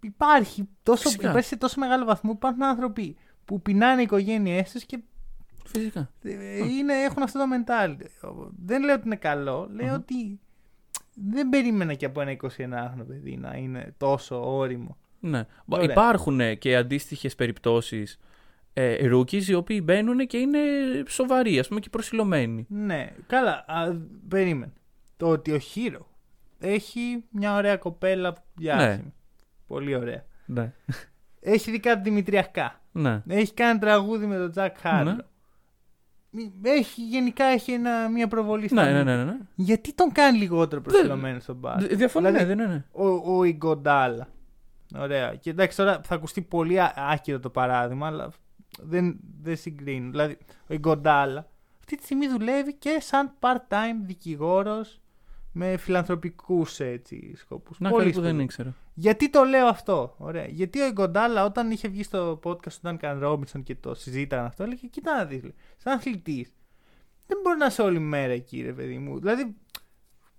Υπάρχει, τόσο, Φυσικά. υπάρχει σε τόσο μεγάλο βαθμό που υπάρχουν άνθρωποι που πεινάνε οι οικογένειές τους και Φυσικά. ε, είναι, έχουν αυτό το mentality. Δεν λέω ότι είναι καλό, λέω Μμμ. ότι δεν περίμενα και από ένα 21χρονο παιδί να είναι τόσο όριμο. Ναι. Ωραία. Υπάρχουν ε, και αντίστοιχες περιπτώσεις ε, rookies οι οποίοι μπαίνουν και είναι σοβαροί, ας πούμε, και προσιλωμένοι. Ναι, καλά, α, περίμενε. Το ότι ο Χίρο έχει μια ωραία κοπέλα διάσημη. Πολύ ωραία. Ναι. Έχει δει κάτι Δημητριακά; ναι. Έχει κάνει τραγούδι με τον Τζακ Χάρλο; Ναι. Έχει, γενικά έχει ένα, μια προβολή στα Ναι, ναι, μύδια. ναι, ναι, ναι. Γιατί τον κάνει λιγότερο προσιλωμένος στον μπάσκετ; Δ- Διαφωνώ, Δηλαδή, ναι, ναι, ναι. ο, ο Ιγκοντάλα. Ωραία. Και εντάξει, τώρα θα ακουστεί πολύ α- άκυρο το παράδειγμα, αλλά δεν, δεν συγκρίνουν. Δηλαδή, ο Ιγκοντάλα αυτή τη στιγμή δουλεύει και σαν part-time δικηγόρος με φιλανθρωπικούς έτσι σκοπούς. Να κάτι που δεν ήξερα. Γιατί το λέω αυτό, ωραία. Γιατί ο Ιγκοντάλα όταν είχε βγει στο podcast του Duncan Robinson και το συζήταγαν αυτό, έλεγε: Κοίτα να δεις, σαν αθλητής, δεν μπορεί να είσαι όλη μέρα εκεί, ρε παιδί μου. Δηλαδή,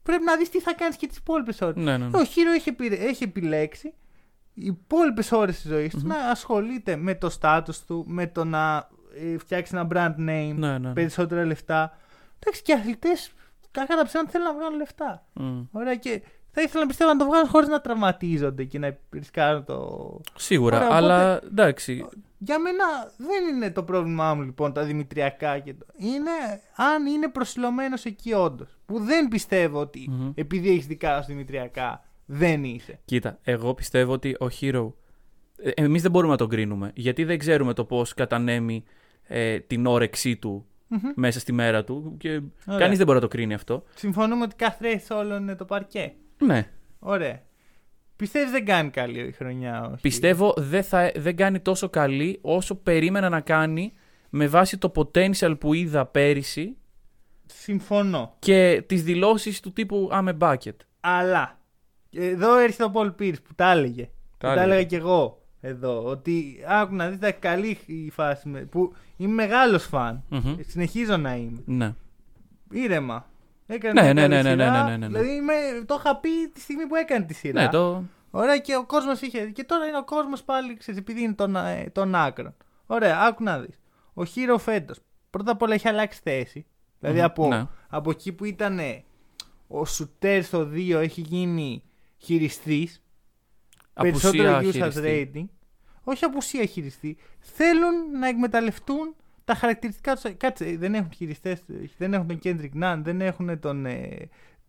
πρέπει να δεις τι θα κάνεις και τις υπόλοιπες ώρες. Ναι, ναι, ναι. Ο Χίρο έχει, επι- έχει επιλέξει οι υπόλοιπες ώρες της ζωής του να ασχολείται με το στάτου του, με το να ε, φτιάξει ένα brand name, Ναι, ναι, ναι. περισσότερα λεφτά. Εντάξει, και αθλητές, κακά τα ψέματα θέλουν να βγάλουν λεφτά. Μμ. Ωραία, και θα ήθελα να πιστεύω να το βγάλουν χωρίς να τραυματίζονται και να ρισκάρουν το. Σίγουρα, Ωραία, αλλά εντάξει. Για μένα δεν είναι το πρόβλημά μου λοιπόν τα δημητριακά και το. Είναι αν είναι προσιλωμένος εκεί όντως. Που δεν πιστεύω ότι Μμμ. επειδή έχεις δικά σου δημητριακά δεν είσαι. Κοίτα, εγώ πιστεύω ότι ο Hero. ε, Εμείς δεν μπορούμε να τον κρίνουμε. Γιατί δεν ξέρουμε το πώς κατανέμει ε, την όρεξή του Μμμ. μέσα στη μέρα του. Και Ωραία. κανείς δεν μπορεί να το κρίνει αυτό. Συμφωνούμε ότι κάθε όλων είναι το παρκέ. Ναι. Ωραία. Πιστεύεις δεν κάνει καλή η χρονιά, όχι; Πιστεύω δεν, θα, δεν κάνει τόσο καλή όσο περίμενα να κάνει με βάση το potential που είδα πέρυσι Συμφωνώ. και τις δηλώσεις του τύπου I'm a bucket. Αλλά εδώ έρχεται ο Πολ Πίρ που τα έλεγε. Τα που τα έλεγε. έλεγα κι εγώ εδώ. Ότι άκου να δείτε καλή η φάση. με- Που είμαι μεγάλος φαν. Μμμ. Συνεχίζω να είμαι. Ναι. Ήρεμα. Έκανε Ναι, μια ναι, καλή ναι, ναι, σειρά. ναι, ναι, ναι. Δηλαδή είμαι, το είχα πει τη στιγμή που έκανε τη σειρά. Ναι, το... Ωραία, και ο κόσμος είχε. Και τώρα είναι ο κόσμος πάλι, ξέρεις, επειδή είναι των, ε, των άκρων. Ωραία, άκου να δεις. Ο Χείρο φέτος πρώτα απ' όλα έχει αλλάξει θέση. Δηλαδή Μμμ, από, ναι. από εκεί που ήταν ο Σουτέρ στο 2 έχει γίνει χειριστής. Περισσότερο Απουσία usage χειριστή. rating. Όχι απουσία χειριστή. Θέλουν να εκμεταλλευτούν τα χαρακτηριστικά τους. Κάτσε, δεν έχουν χειριστές. Δεν έχουν τον Kendrick Nunn, δεν έχουν τον ε,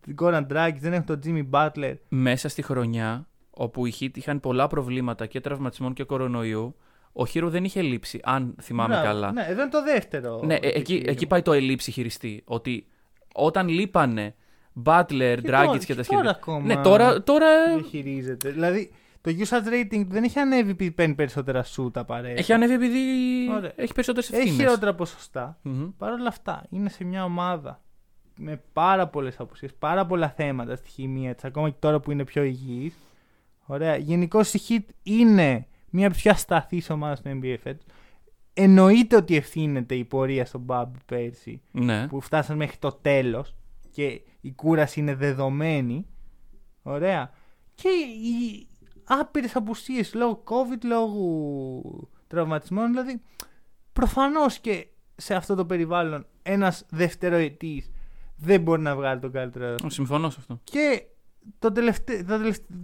τον Goran Dragic, δεν έχουν τον Jimmy Butler. Μέσα στη χρονιά, όπου οι Heat είχαν πολλά προβλήματα και τραυματισμών και κορονοϊού, ο Hero δεν είχε λείψει, αν θυμάμαι Μπράβο. καλά. Ναι, εδώ είναι το δεύτερο. Ναι, ε, εκεί, εκεί πάει το ελήψη χειριστή. Ότι όταν λείπανε Butler, Και Dragic τώρα- και και τα τώρα σχέδια. ακόμα Ναι, τώρα. τώρα Δεν χειρίζεται. Δηλαδή το usage rating δεν έχει ανέβει επειδή παίρνει περισσότερα σούτα απαραίτητα. έχει ανέβει επειδή Ωραία. έχει περισσότερες Έχει ευθύνες. χειρότερα ποσοστά. Παρ' όλα αυτά είναι σε μια ομάδα με πάρα πολλές απουσίες, πάρα πολλά θέματα στη χημεία της, ακόμα και τώρα που είναι πιο υγιής. Ωραία. Γενικώ η Heat είναι μια από τι πιο ασταθεί ομάδα στο NBA φέτος. Εννοείται ότι ευθύνεται η πορεία στον Μπαμπ πέρσι Ναι. που φτάσαν μέχρι το τέλος και η κούραση είναι δεδομένη. Ωραία. Και οι άπειρες απουσίες λόγω COVID, λόγω τραυματισμών. Δηλαδή, προφανώς και σε αυτό το περιβάλλον ένας δευτεροετής δεν μπορεί να βγάλει τον καλύτερο. Συμφωνώ σε αυτό. Και το τελευταίο. Τα τελευταία...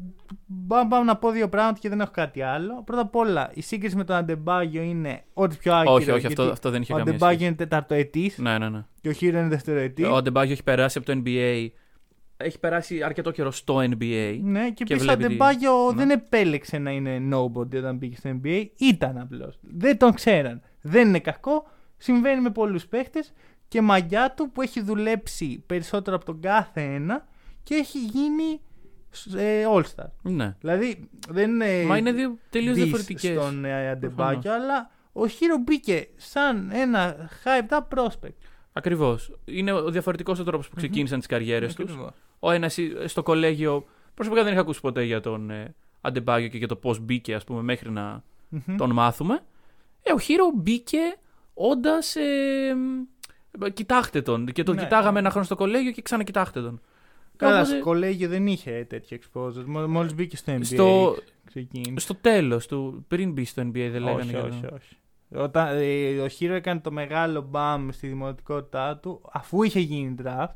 Πάμε, πάμε να πω δύο πράγματα και δεν έχω κάτι άλλο. Πρώτα απ' όλα, η σύγκριση με τον Αντεμπάγιο είναι ό,τι πιο άκυρο. όχι, όχι, αυτό, γιατί αυτό δεν είχε Ο καμία Αντεμπάγιο σχέση. είναι τεταρτοετής Ναι, ναι, ναι. και ο Χίρο είναι δευτεροετής. Ο Αντεμπάγιο έχει περάσει από το NBA. Έχει περάσει αρκετό καιρό στο NBA. Ναι, και, Και επίσης ο βλέπει τι- Αντεμπάγιο Ναι. δεν επέλεξε να είναι nobody όταν μπήκε στο NBA. Ήταν απλώς. Δεν τον ξέραν. Δεν είναι κακό. Συμβαίνει με πολλούς παίχτες και μαγιά του που έχει δουλέψει περισσότερο από τον κάθε ένα και έχει γίνει ε, All-Star. Ναι. Δηλαδή δεν είναι. Μα είναι δύο τελείως diss διαφορετικές. Στον ε, Αντεμπάγιο, αλλά ο Χίρο μπήκε σαν ένα hyped up prospect. Ακριβώς. Είναι ο διαφορετικός ο τρόπος που ξεκίνησαν τις καριέρες τους. Ακριβώς. Ο ένας στο κολέγιο. Προσωπικά δεν είχα ακούσει ποτέ για τον ε, Αντεμπάγιο και για το πώς μπήκε, ας πούμε, μέχρι να Μμμ. τον μάθουμε. Ε, ο Χείρο μπήκε όντας. Ε, κοιτάχτε τον. Και τον Ναι. κοιτάγαμε ένα χρόνο στο κολέγιο και ξανακοιτάχτε τον. Καλά, Κάποτε- στο κολέγιο δεν είχε τέτοιο exposure. Μόλις μπήκε στο NBA. Στο- ξεκίνησε. Στο τέλος του, πριν μπει στο NBA, δεν λέγανε. όχι, για το- όχι, όχι. Όταν, ε, ο Χείρο έκανε το μεγάλο μπαμ στη δημοτικότητά του αφού είχε γίνει draft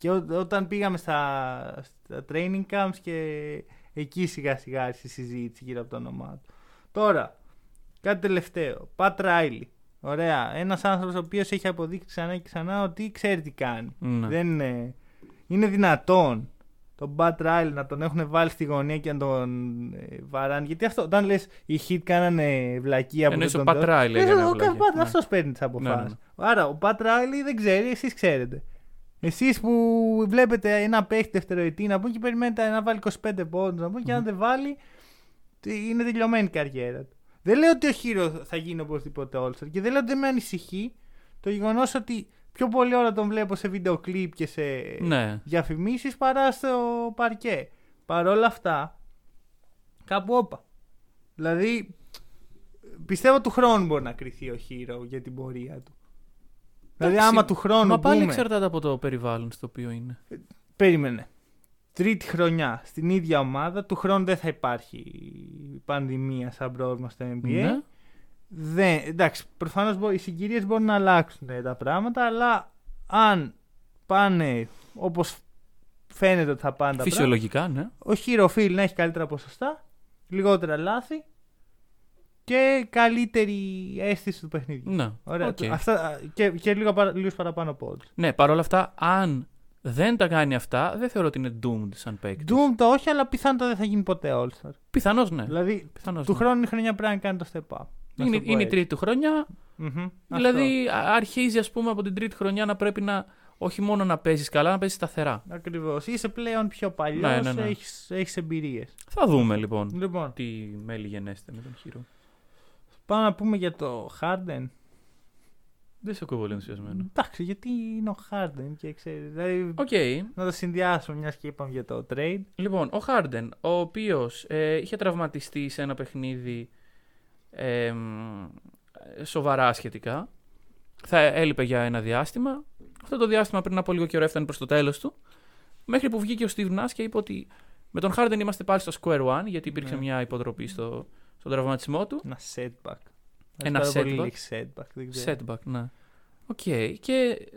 και ό- όταν πήγαμε στα, στα training camps και εκεί σιγά σιγά άρχισε η συζήτηση γύρω από το όνομά του. Τώρα, κάτι τελευταίο. Πατ Ράιλι. Ωραία. Ένας άνθρωπος ο οποίος έχει αποδείξει ξανά και ξανά ότι ξέρει τι κάνει. Ναι. Δεν είναι, είναι δυνατόν τον Μπατ Ράιλ να τον έχουν βάλει στη γωνία και να τον ε, βαράνε. Γιατί αυτό, όταν λες οι hit κάνανε βλακεία που Εννοείς δεν ο τον Pat δω- Riley Λες, έκανε ο βλακεία, Pat- ναι. αυτός παίρνει τις αποφάσεις. Ναι, ναι, Άρα ο Πατ Ράιλι δεν ξέρει, εσείς ξέρετε. Εσείς που βλέπετε ένα παίχτη δευτεροετή να πούμε και περιμένετε να βάλει 25 πόντους να πούμε και αν δεν βάλει, τι- είναι τελειωμένη η καριέρα του. Δεν λέω ότι ο Χείρο θα γίνει οπωσδήποτε All-Star και δεν λέω ότι δεν με ανησυχεί το γεγονός ότι πιο πολύ ώρα τον βλέπω σε βίντεο κλιπ και σε Ναι. διαφημίσεις παρά στο παρκέ. Παρ' όλα αυτά, κάπου όπα. Δηλαδή, πιστεύω του χρόνου μπορεί να κρυθεί ο Hero για την πορεία του. Δηλαδή, Εντάξει, άμα του χρόνου Μα πάλι πούμε, εξαρτάται από το περιβάλλον στο οποίο είναι. περίμενε. Τρίτη χρονιά στην ίδια ομάδα, του χρόνου δεν θα υπάρχει πανδημία σαν πρόβλημα στο NBA. Ναι. Δεν, εντάξει, προφανώς οι συγκυρίες μπορούν να αλλάξουν ε, τα πράγματα, αλλά αν πάνε όπως φαίνεται ότι θα πάνε τα πράγματα, Φυσιολογικά, ναι. ο Herro οφείλει να έχει καλύτερα ποσοστά, λιγότερα λάθη και καλύτερη αίσθηση του παιχνιδιού. Ναι. Ωραία. Οκ. Αυτά, και, και λίγο παρα, λίγους παραπάνω πόντους. Ναι, παρόλα αυτά, αν δεν τα κάνει αυτά, δεν θεωρώ ότι είναι doomed σαν παίκτης. Doom το όχι, αλλά πιθανότατα δεν θα γίνει ποτέ All-Star. Πιθανώς ναι. Δηλαδή, Πιθανώς, του ναι. χρόνου η χρονιά πρέπει να κάνει το step up. Να Είναι, στο πω είναι η έτσι. τρίτη του χρονιά. Μμμ. Δηλαδή, α- αρχίζει ας πούμε από την τρίτη χρονιά να πρέπει να όχι μόνο να παίζεις καλά, να παίζεις σταθερά. Αυτό. Ακριβώς. Είσαι πλέον πιο παλιός, Ναι, ναι, ναι. έχεις, έχεις εμπειρίες. Θα δούμε λοιπόν Λοιπόν, τι μέλη γενέστε με τον χείρο. Πάμε να πούμε για το Harden. Δεν σε ακούω πολύ ενθουσιασμένο. Εντάξει, γιατί είναι ο Harden και ξέρεις. Δηλαδή, Οκ. να το συνδυάσουμε μιας και είπαμε για το trade. Λοιπόν, ο Χάρντεν, ο οποίος ε, είχε τραυματιστεί σε ένα παιχνίδι ε, μ, σοβαρά σχετικά. Θα έλειπε για ένα διάστημα. Αυτό το διάστημα πριν από λίγο καιρό έφτανε προς το τέλος του. Μέχρι που βγήκε ο Steve Nash και είπε ότι με τον Χάρντεν είμαστε πάλι στο square one, γιατί υπήρξε Ναι. μια υποτροπή στο, στον τραυματισμό του. Ένα setback. Ένα Πάρα πολύ setback. λέξη setback. Δεν ξέρω. Setback, ναι. Οκ. Και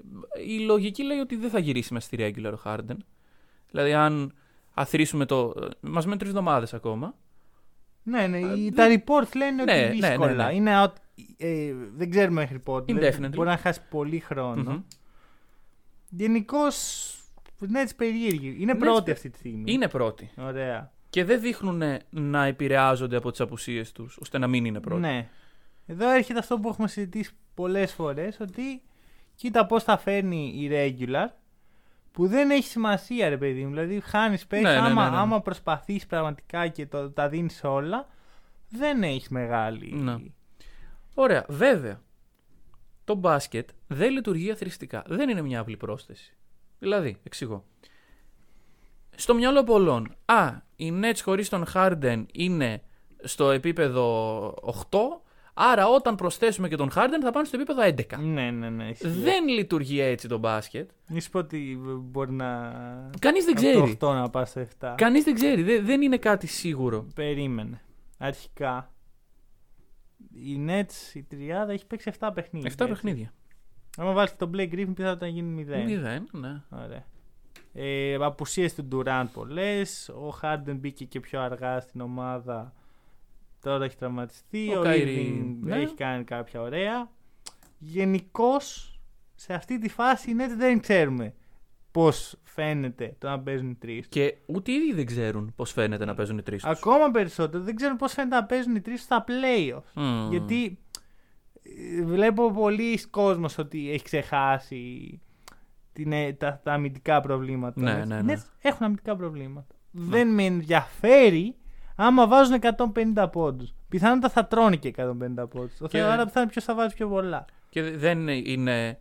η λογική λέει ότι δεν θα γυρίσει μέσα στη regular ο Harden. Δηλαδή, αν αθροίσουμε το. Μας μένουν τρεις εβδομάδες ακόμα. Ναι, ναι. Ε, οι- δεν- Τα reports λένε Ναι, ότι ναι, δύσκολα. ναι, ναι. Είναι out, ε, δεν ξέρουμε μέχρι πότε. Δεν- Indefinitely. Μπορεί να χάσει πολύ χρόνο. Μμμ. Γενικώς. Ναι, έτσι περίεργη. Είναι Nets πρώτη πε- αυτή τη στιγμή. Είναι πρώτοι. Ωραία. Και δεν δείχνουν να επηρεάζονται από τις απουσίες τους, ώστε να μην είναι πρώτοι. Ναι. Εδώ έρχεται αυτό που έχουμε συζητήσει πολλές φορές. Ότι κοίτα πώς θα φέρνει η regular. Που δεν έχει σημασία, ρε παιδί μου. Δηλαδή, χάνεις παίξει. Ναι, ναι, άμα, ναι, ναι. άμα προσπαθείς πραγματικά και το, τα δίνεις όλα, δεν έχεις μεγάλη. Ναι. Ωραία, βέβαια. Το μπάσκετ δεν λειτουργεί αθρηστικά. Δεν είναι μια απλή πρόσθεση. Δηλαδή, εξηγώ. Στο μυαλό πολλών, α, οι Nets χωρίς τον Harden είναι στο επίπεδο 8, άρα όταν προσθέσουμε και τον Harden θα πάνε στο επίπεδο 11. Ναι, ναι, ναι. ισχύει. Δεν λειτουργεί έτσι το μπάσκετ. Μη σου πω ότι μπορεί να. Κανείς δεν από ξέρει. το 8 να πας στο 7. Κανείς δεν ξέρει. Δεν, δεν είναι κάτι σίγουρο. Περίμενε. Αρχικά. Η Nets, η τριάδα, έχει παίξει 7 παιχνίδια. 7 έτσι. παιχνίδια. Άμα βάλεις τον Blake Griffin, πιθανότατα να γίνει 0. Μηδέν, ναι. Ωραία. Ε, απουσίες του Durant πολλές. Ο Harden μπήκε και πιο αργά στην ομάδα. Τώρα έχει τραυματιστεί. Ο Ο, Kyrie, Irving ναι. έχει κάνει κάποια ωραία. Γενικώς σε αυτή τη φάση οι Nets δεν ξέρουμε πώς φαίνεται το να παίζουν οι τρεις. Και ούτε οι ίδιοι δεν ξέρουν πώς φαίνεται να παίζουν οι τρεις. Ακόμα περισσότερο δεν ξέρουν πώς φαίνεται να παίζουν οι τρεις στα playoffs. Γιατί ε, βλέπω πολλοί κόσμος ότι έχει ξεχάσει την, ε, τα, τα αμυντικά προβλήματα. Ναι, Έτσι. ναι, Οι ναι. Nets έχουν αμυντικά προβλήματα. Δεν με ενδιαφέρει άμα βάζουν 150 πόντους. Πιθανότατα θα τρώνε και 150 πόντους. Το Και- θέμα άρα θα είναι ποιο θα βάζει πιο πολλά. Και δεν είναι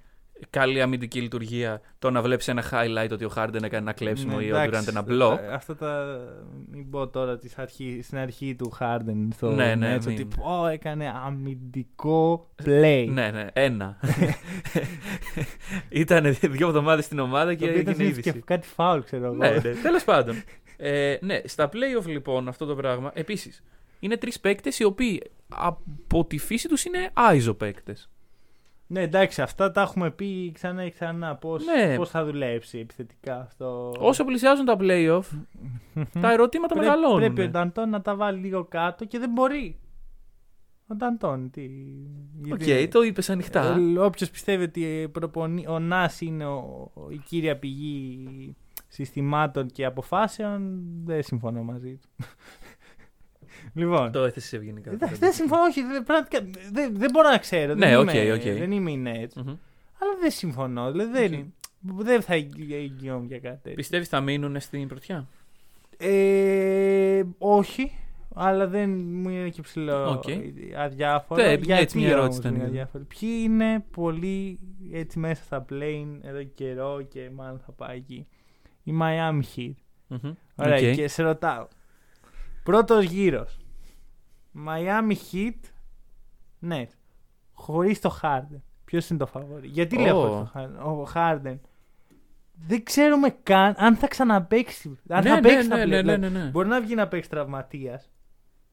καλή αμυντική λειτουργία το να βλέπεις ένα highlight ότι ο Harden έκανε ένα κλέψιμο Ναι, ή ο εντάξει, Durant ένα block. ε, Αυτά τα. Μην πω τώρα της αρχή, στην αρχή του Harden. Στο Ναι, ναι, Nets, μην. ότι πω, έκανε αμυντικό play. Ναι, ναι, ένα. [LAUGHS] [LAUGHS] Ήταν δύο εβδομάδες στην ομάδα και το οποίο ήταν έγινε συνήθως είδηση. και κάτι φάουλ, ξέρω εγώ. Ναι, ναι. Τέλος πάντων. Ε, ναι, στα playoff λοιπόν αυτό το πράγμα. Επίσης, είναι τρεις παίκτες οι οποίοι από τη φύση τους είναι άιζο παίκτες. Ναι, εντάξει, αυτά τα έχουμε πει ξανά και ξανά. Πώ Ναι. πώς θα δουλέψει επιθετικά αυτό. Όσο πλησιάζουν τα playoff, τα ερωτήματα Πρέπει- μεγαλώνουν. Πρέπει ο Νταντόνι να τα βάλει λίγο κάτω και δεν μπορεί. Ο Νταντόνι, τι. Οκ, γιατί- το είπες ανοιχτά. Όποιος πιστεύει ότι προπονεί, ο Νας είναι ο, η κύρια πηγή συστημάτων και αποφάσεων, δεν συμφωνώ μαζί του. Λοιπόν. Το έθεσε ευγενικά. Εντάξει, δεν συμφωνώ, όχι. Δεν, πραγματικά, δεν, δεν μπορώ να ξέρω. Ναι, δεν, οκ, είμαι, οκ. δεν είμαι οι Nets. Μμμ. Αλλά δεν συμφωνώ. Δηλαδή δεν, δεν θα εγγυώμαι για κάτι τέτοιο. Πιστεύεις θα μείνουν στην πρωτιά; Ε, όχι, αλλά δεν μου είναι και ψιλο Οκ. αδιάφορο. Ναι, Γιατί έτσι μια ερώτηση όμως μου είναι ήταν. αδιάφορο; Ποιοι είναι πολύ έτσι μέσα στα play-in εδώ και καιρό και μάλλον θα πάει εκεί; Οι Miami Heat. Μμμ. Ωραία, Οκ. και σε ρωτάω. Πρώτος γύρος. Miami Heat. Ναι. Χωρίς το Harden. Ποιος είναι το φαβόρι. Γιατί λέω Ω. χωρίς το Harden; Ο Harden. Δεν ξέρουμε καν αν θα ξαναπαίξει. Αν Ναι, θα ναι, παίξει ναι, τα ναι, play. ναι, ναι, ναι. Μπορεί να βγει να παίξει τραυματίας.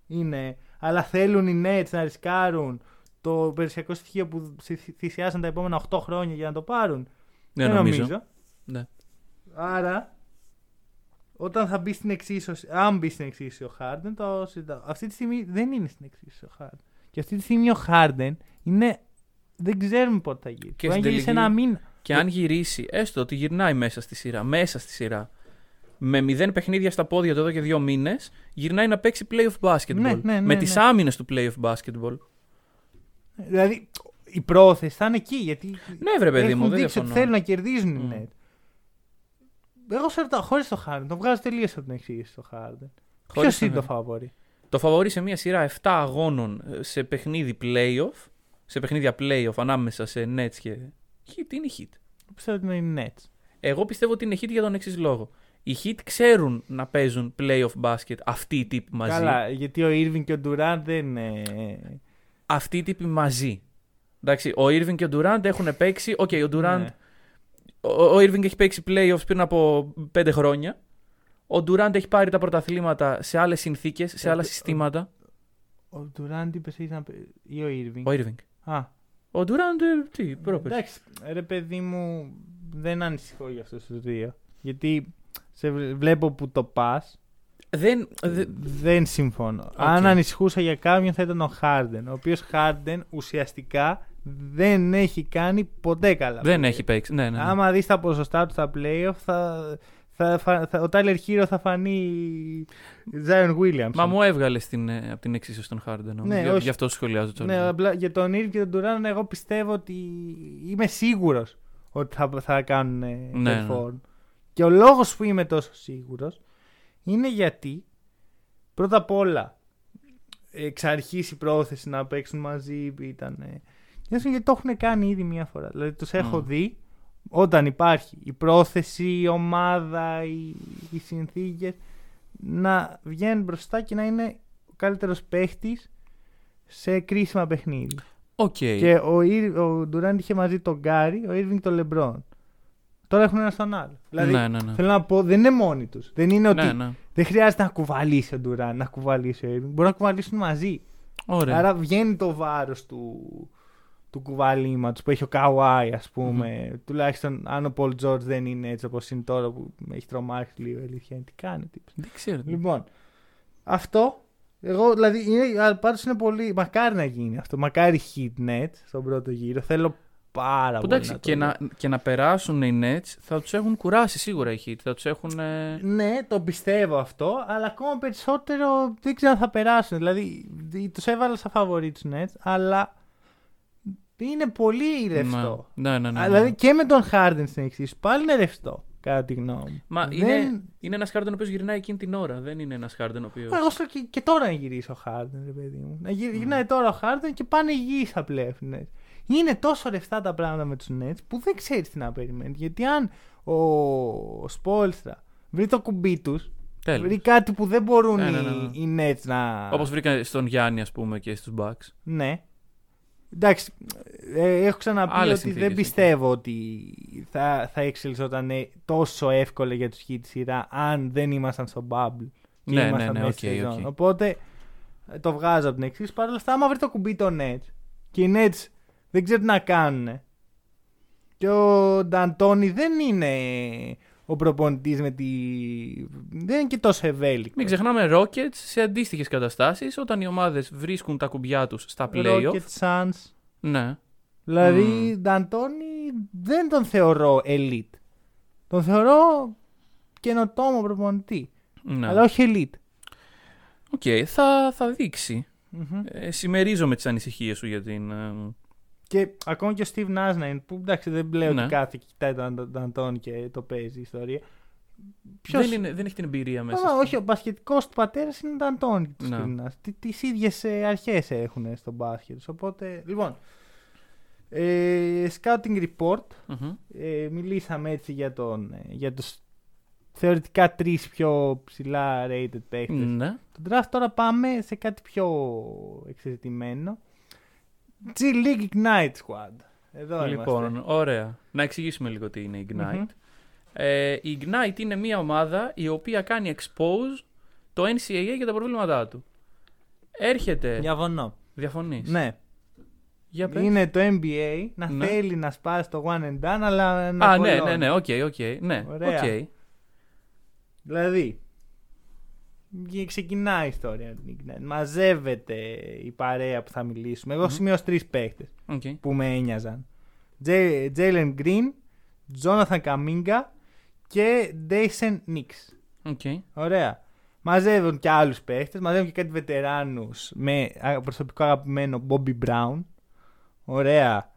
Είναι. Αλλά θέλουν οι Nets να ρισκάρουν το περιουσιακό στοιχείο που θυ- θυσιάσαν τα επόμενα 8 χρόνια για να το πάρουν. Δεν Δεν νομίζω. Ναι. Άρα, όταν θα μπει στην εξίσωση, αν μπει στην εξίσωση ο Harden, το συζητάω. Αυτή τη στιγμή δεν είναι στην εξίσωση ο Harden. Και αυτή τη στιγμή ο Harden είναι. Δεν ξέρουμε πότε θα γυρίσει. Και Μπορεί να στην γυρίσει τελική- ένα μήνα. Και αν γυρίσει, έστω ότι γυρνάει μέσα στη σειρά, μέσα στη σειρά, με μηδέν παιχνίδια στα πόδια του εδώ και δύο μήνες, γυρνάει να παίξει playoff basketball. Ναι, ναι, ναι, με ναι. τι άμυνες του playoff basketball. Δηλαδή, η πρόθεση θα είναι εκεί. Γιατί Ναι, βρε παιδί έχουν μου, δεν δείξει ότι διαφωνώ. θέλουν να κερδίζουν οι Μμ. Nets. Εγώ σε ρωτάω, χωρίς το Harden, το βγάζω τελείως από την εξήγηση το Harden. Ποιος Χωρίς είναι τον το φαβόρι. Το φαβορί σε μια σειρά 7 αγώνων ε, σε παιχνίδι playoff, σε παιχνίδια playoff ανάμεσα σε Nets και Heat είναι Heat. Πιστεύω ότι είναι οι Nets. Εγώ πιστεύω ότι είναι Heat για τον εξής λόγο. Οι Heat ξέρουν να παίζουν playoff μπάσκετ αυτοί οι τύποι μαζί. Καλά, γιατί ο Irving και ο Durant δεν είναι. Αυτοί οι τύποι μαζί. Εντάξει, ο Irving και ο Durant έχουν παίξει. Οκ, ο Durant. Ναι. Ο, ο Irving έχει παίξει playoffs πριν από 5 χρόνια. Ο Durant έχει πάρει τα πρωταθλήματα σε άλλες συνθήκες, σε Ε, άλλα ο- συστήματα. Ο Durant είπες έχει να πει- ή ο Irving. Ο Irving. Α, Ο Durant, ε, τι, πρόπερς. εντάξει, ρε παιδί μου, δεν ανησυχώ για αυτούς τους δύο. Γιατί σε βλέ- βλέπω που το πας. Δεν, δε- Δεν συμφωνώ. Αν ανησυχούσα για κάποιον θα ήταν ο Harden. Ο οποίος Harden ουσιαστικά δεν έχει κάνει ποτέ καλά. δεν έχει παίξει. Ναι, ναι, ναι. Άμα δεις τα ποσοστά του στα playoff, θα, θα, θα, θα, ο Tyler Hero θα φανεί Zion Williams. Μα μου έβγαλε στην, ε, από την εξίσωση των Harden. όμως. Ναι, Γι- όχι. Γι' αυτό σχολιάζω τώρα. Ναι, απλά για τον Irving και τον Durant, εγώ πιστεύω ότι είμαι σίγουρος ότι θα, θα κάνουν ε, Ναι, perform. Και ο λόγος που είμαι τόσο σίγουρος είναι γιατί πρώτα απ' όλα εξ αρχής η πρόθεση να παίξουν μαζί ήταν. Ε, γιατί το έχουν κάνει ήδη μία φορά. Δηλαδή τους έχω Μμ. δει όταν υπάρχει η πρόθεση, η ομάδα, οι, οι συνθήκες να βγαίνουν μπροστά και να είναι ο καλύτερος παίχτης σε κρίσιμα παιχνίδια. Οκ. Και ο, Irv- ο Ντουράντ είχε μαζί τον Κάρι, ο Irving τον Λεμπρόν. Τώρα έχουν ένα στον άλλο. Δηλαδή, ναι, ναι, ναι. θέλω να πω, δεν είναι μόνοι τους. Δεν είναι ότι ναι, ναι. δεν χρειάζεται να κουβαλήσει ο Ντουράντ, να κουβαλήσει ο Irving. Μπορεί να κουβαλήσουν μαζί. Ωραία. Άρα βγαίνει το βάρος του, του κουβαλήματος που έχει ο Καουάι, ας πούμε. Τουλάχιστον αν ο Πολ Τζόρτζ δεν είναι έτσι όπως είναι τώρα που με έχει τρομάξει λίγο η αλήθεια. είναι. Τι κάνει, τι Δεν ξέρω. Λοιπόν, αυτό. Εγώ δηλαδή είναι, πάντως είναι πολύ. Μακάρι να γίνει αυτό. Μακάρι hit net στον πρώτο γύρο. Θέλω πάρα Που πολύ. εντάξει, να το και, δω. να, και να περάσουν οι Nets θα τους έχουν κουράσει σίγουρα οι Heat. Θα τους έχουν. ε, Ναι, το πιστεύω αυτό, αλλά ακόμα περισσότερο δεν ξέρω αν θα περάσουν. Δηλαδή, τους έβαλα σαν φαβορή τους Nets, αλλά είναι πολύ ρευστό. Ναι, ναι, ναι. ναι. Δηλαδή και με τον Harden στην εξής, πάλι είναι ρευστό, κατά τη γνώμη μου. Μα Δεν- είναι, είναι ένας Harden ο οποίος γυρνάει εκείνη την ώρα. Δεν είναι ένας Harden ο οποίο. Εγώ στο και, και τώρα να γυρίσει ο Harden, ρε παιδί μου. Να γυρι, γυρνάει τώρα ο Harden και πάνε υγιεί στα πλέφη. Ναι. είναι τόσο ρευστά τα πράγματα με τους Nets που δεν ξέρεις τι να περιμένεις. Γιατί αν ο Σπόλστρα βρει το κουμπί τους, Τέλος. βρει κάτι που δεν μπορούν Ναι, ναι, οι- ναι, ναι. οι Nets να. Όπως βρήκαν στον Γιάννη, ας πούμε, και στους Bucks. Ναι. Εντάξει, ε, έχω ξαναπεί Άλλες ότι συνθήκες δεν εκεί. πιστεύω ότι θα, θα εξελισσόταν τόσο εύκολα για τους Heat σειρά αν δεν ήμασταν στο bubble. Και Ναι, ήμασταν ναι, ναι, μέσα οκ, στη σεζόν. οκ. Οπότε ε, το βγάζω από την εξή. Παρ' όλα αυτά, άμα βρει το κουμπί των Nets και οι Nets δεν ξέρουν τι να κάνουν. Και ο Νταντόνι δεν είναι ο προπονητής με τη. Δεν είναι και τόσο ευέλικτος. Μην ξεχνάμε Rockets σε αντίστοιχες καταστάσεις όταν οι ομάδες βρίσκουν τα κουμπιά τους στα playoff. Rockets, Suns. Ναι. Δηλαδή, Νταντόνι δεν τον θεωρώ elite. Τον θεωρώ καινοτόμο προπονητή. ναι. Αλλά όχι elite. Οκ, θα, θα δείξει. Ε, συμμερίζομαι τις ανησυχίες σου για την. Ε, Και ακόμα και ο Steve Nash που εντάξει δεν λέω Ναι. ότι κάθεται και κοιτάει τον Νταντόνι και το παίζει η ιστορία. Ποιος... Δεν, είναι, δεν έχει την εμπειρία μέσα. Α, στο- όχι, ο μπασκετικός του πατέρας είναι ο Νταντόνι του Ναι. Steve Nash. Τι τις ίδιες ε, αρχές έχουν στο μπάσκετ. Οπότε, λοιπόν, ε, scouting report. Μμμ. Ε, μιλήσαμε έτσι για, τον, ε, για τους θεωρητικά τρεις πιο ψηλά rated παίκτες. Ναι. Το draft τώρα πάμε σε κάτι πιο εξαιρετημένο. G League Ignite Squad. Εδώ Λοιπόν, είμαστε. ωραία. Να εξηγήσουμε λίγο τι είναι η Ignite. Μμμ. Ε, η Ignite είναι μια ομάδα η οποία κάνει expose το NCAA για τα προβλήματά του. Έρχεται. Διαφωνώ. Διαφωνείς; Ναι. Για πες. Είναι το NBA να Ναι. θέλει να σπάσει το one and done, αλλά να Α, ναι, κωλώνει. ναι, ναι, οκ, οκ. Ναι, Ωραία. οκ. Δηλαδή, και ξεκινάει η ιστορία του Ignite. Μαζεύεται η παρέα που θα μιλήσουμε. Εγώ έχω σημειώσει τρεις παίχτες. οκ. που με ένοιαζαν. Jalen Green, Jonathan Kuminga και Daishen Nix. οκ. Ωραία. Μαζεύουν και άλλους παίχτες, μαζεύουν και κάτι βετεράνους με α, προσωπικό αγαπημένο Bobby Brown. Ωραία.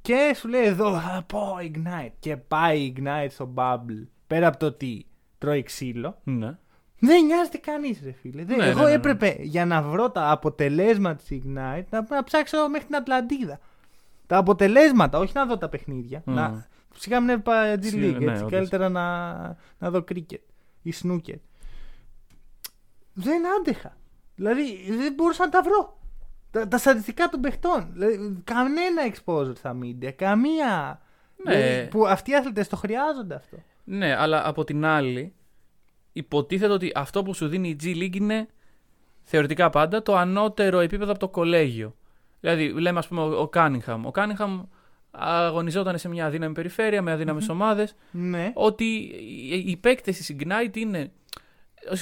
Και σου λέει εδώ, θα πω Ignite. Και πάει Ignite στο Bubble. Πέρα από το ότι τρώει ξύλο. Ναι. Δεν νοιάζεται κανείς, ρε φίλε. Δεν- Ναι, Εγώ ναι, ναι, ναι. έπρεπε για να βρω τα αποτελέσματα της Ignite να, να ψάξω μέχρι την Ατλαντίδα. Τα αποτελέσματα, όχι να δω τα παιχνίδια. Μμμ. Να, φυσικά μην έβλεπα G Συ- League. ναι, έτσι, όντως. καλύτερα να, να δω cricket ή snooker. Δεν άντεχα. Δηλαδή δεν μπορούσα να τα βρω. Τα, τα στατιστικά των παιχτών. Δηλαδή, κανένα exposure στα media. Καμία. Ναι. Δηλαδή, που αυτοί οι αθλητές το χρειάζονται αυτό. Ναι, αλλά από την άλλη, υποτίθεται ότι αυτό που σου δίνει η G League είναι θεωρητικά πάντα το ανώτερο επίπεδο από το κολέγιο. Δηλαδή, λέμε, ας πούμε, ο- ο Κάνιγχαμ. Ο Κάνιγχαμ αγωνιζόταν σε μια αδύναμη περιφέρεια με αδύναμες ομάδες. Ναι. Ότι οι, οι παίκτε τη Ignite είναι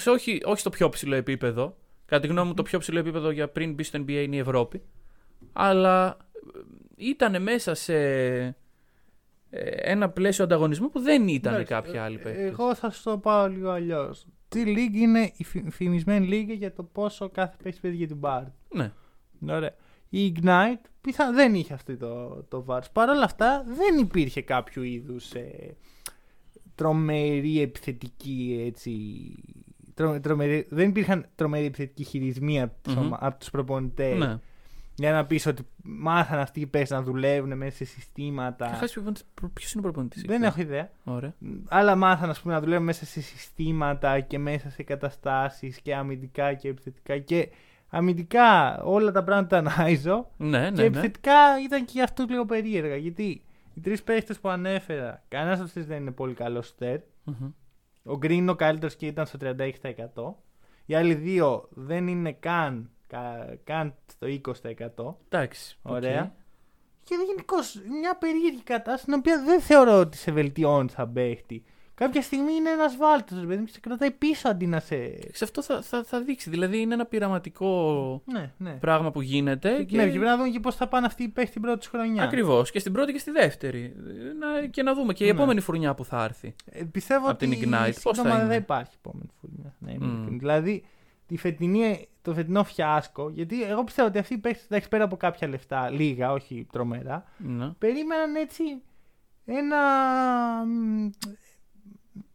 όχι, όχι στο πιο ψηλό επίπεδο. Κατά τη γνώμη μου, το πιο ψηλό επίπεδο για πριν μπει στο NBA είναι η Ευρώπη. Αλλά ήταν μέσα σε ε, ένα πλαίσιο ανταγωνισμού που δεν ήταν Εντάξει, κάποιοι ε, άλλοι παίκτες. Εγώ θα σου το πάω λίγο αλλιώς. Τι League είναι η φη- φημισμένη λίγα για το πόσο κάθε παίχτη παίζει για την μπάρ. Ναι. Ωραία. Η Ignite πιθα... δεν είχε αυτό το, το βάρος. Παρ' όλα αυτά δεν υπήρχε κάποιο είδους ε, τρομερή επιθετική έτσι. τρο- τρομερή- δεν υπήρχαν τρομερή επιθετική χειρισμοί από τους, Μμμ. ομα- από τους προπονητές ναι. Για να πεις ότι μάθαν αυτοί οι παίχτες να δουλεύουν μέσα σε συστήματα. Ποιος είναι ο προπονητής. Δεν έχω ιδέα. Ωραία. Άλλα μάθαν ας πούμε, να δουλεύουν μέσα σε συστήματα και μέσα σε καταστάσεις και αμυντικά και επιθετικά και αμυντικά όλα τα πράγματα ανάιζω Ναι, ναι. και ναι. επιθετικά ήταν και για αυτούς λίγο περίεργα γιατί οι τρεις παίχτες που ανέφερα κανένας από αυτούς δεν είναι πολύ καλός στέρ Μμμ. ο Green είναι ο καλύτερος και ήταν στο 36% οι άλλοι δύο δεν είναι καν, κα- καν στο 20% Εντάξει. Ωραία. οκ. και γενικώς μια περίεργη κατάσταση την οποία δεν θεωρώ ότι σε βελτιώνει σαν παίχτη. Κάποια στιγμή είναι ένας βάλτος, ρε παιδί μου, και σε κρατάει πίσω αντί να σε. Σε αυτό θα, θα, θα δείξει. Δηλαδή είναι ένα πειραματικό Ναι, ναι. πράγμα που γίνεται. Και... Ναι, και πρέπει να δούμε και πώς θα πάνε αυτοί οι παίχτες την πρώτη χρονιά. Ακριβώς. Και στην πρώτη και στη δεύτερη. Να, και να δούμε και η Ναι. επόμενη φουρνιά που θα έρθει. Ε, πιστεύω Απ' την ότι Ignite, πώς θα σύντομα είναι; δεν υπάρχει επόμενη φουρνιά. Ναι, είμαι Μμ. ειλικρινής. Δηλαδή, τη φετινή, το φετινό φιάσκο, γιατί εγώ πιστεύω ότι αυτοί οι παίχτε, εντάξει, πέρα από κάποια λεφτά, λίγα, όχι τρομερά, Ναι. περίμεναν έτσι ένα, μ,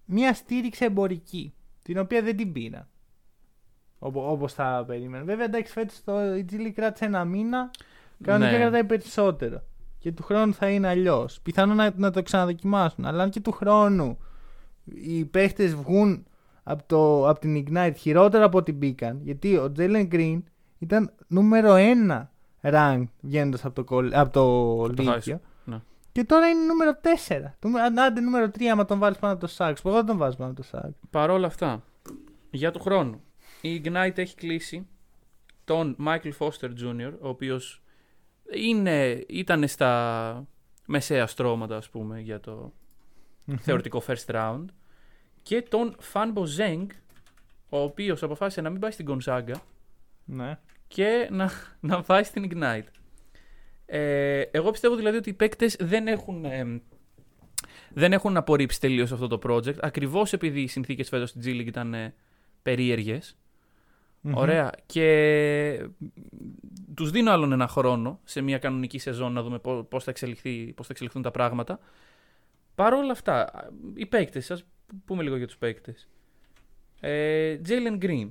μια στήριξη εμπορική, την οποία δεν την πήραν. Όπω όπως θα περίμεναν. Βέβαια, εντάξει, φέτος το η G League κράτησε ένα μήνα. Κανονικά Ναι. κρατάει περισσότερο. Και του χρόνου θα είναι αλλιώς. Πιθανόν να, να το ξαναδοκιμάσουν. Αλλά αν και του χρόνου οι παίχτε βγουν από, το, από την Ignite χειρότερα από ό,τι μπήκαν. Γιατί ο Jalen Green ήταν νούμερο 1 rank βγαίνοντας από το, κολ- από το Από το Λύκειο. high school, ναι. Και τώρα είναι νούμερο 4. Το, αν- άντε νούμερο 3 άμα τον βάλεις πάνω από το Σάξ. Που εγώ δεν τον βάζω πάνω από το Σάξ. Παρ' όλα αυτά, για του χρόνου, η Ignite έχει κλείσει τον Michael Foster Jr., ο οποίος είναι, ήταν στα μεσαία στρώματα, ας πούμε, για το θεωρητικό first round, και τον Fanbo Zeng, ο οποίος αποφάσισε να μην πάει στην Gonzaga Ναι. και να, να πάει στην Ignite. Ε, εγώ πιστεύω δηλαδή ότι οι παίκτες δεν έχουν, ε, δεν έχουν απορρίψει τελείως αυτό το project, ακριβώς επειδή οι συνθήκες φέτος στην G League ήταν ε, περίεργες. Μμμ. Ωραία. Και τους δίνω άλλον ένα χρόνο σε μια κανονική σεζόν να δούμε πό- πώς θα, εξελιχθεί, πώς θα εξελιχθούν τα πράγματα. Παρ' όλα αυτά, οι παίκτες, ας πούμε λίγο για τους παίκτες. Ε, Jalen Green.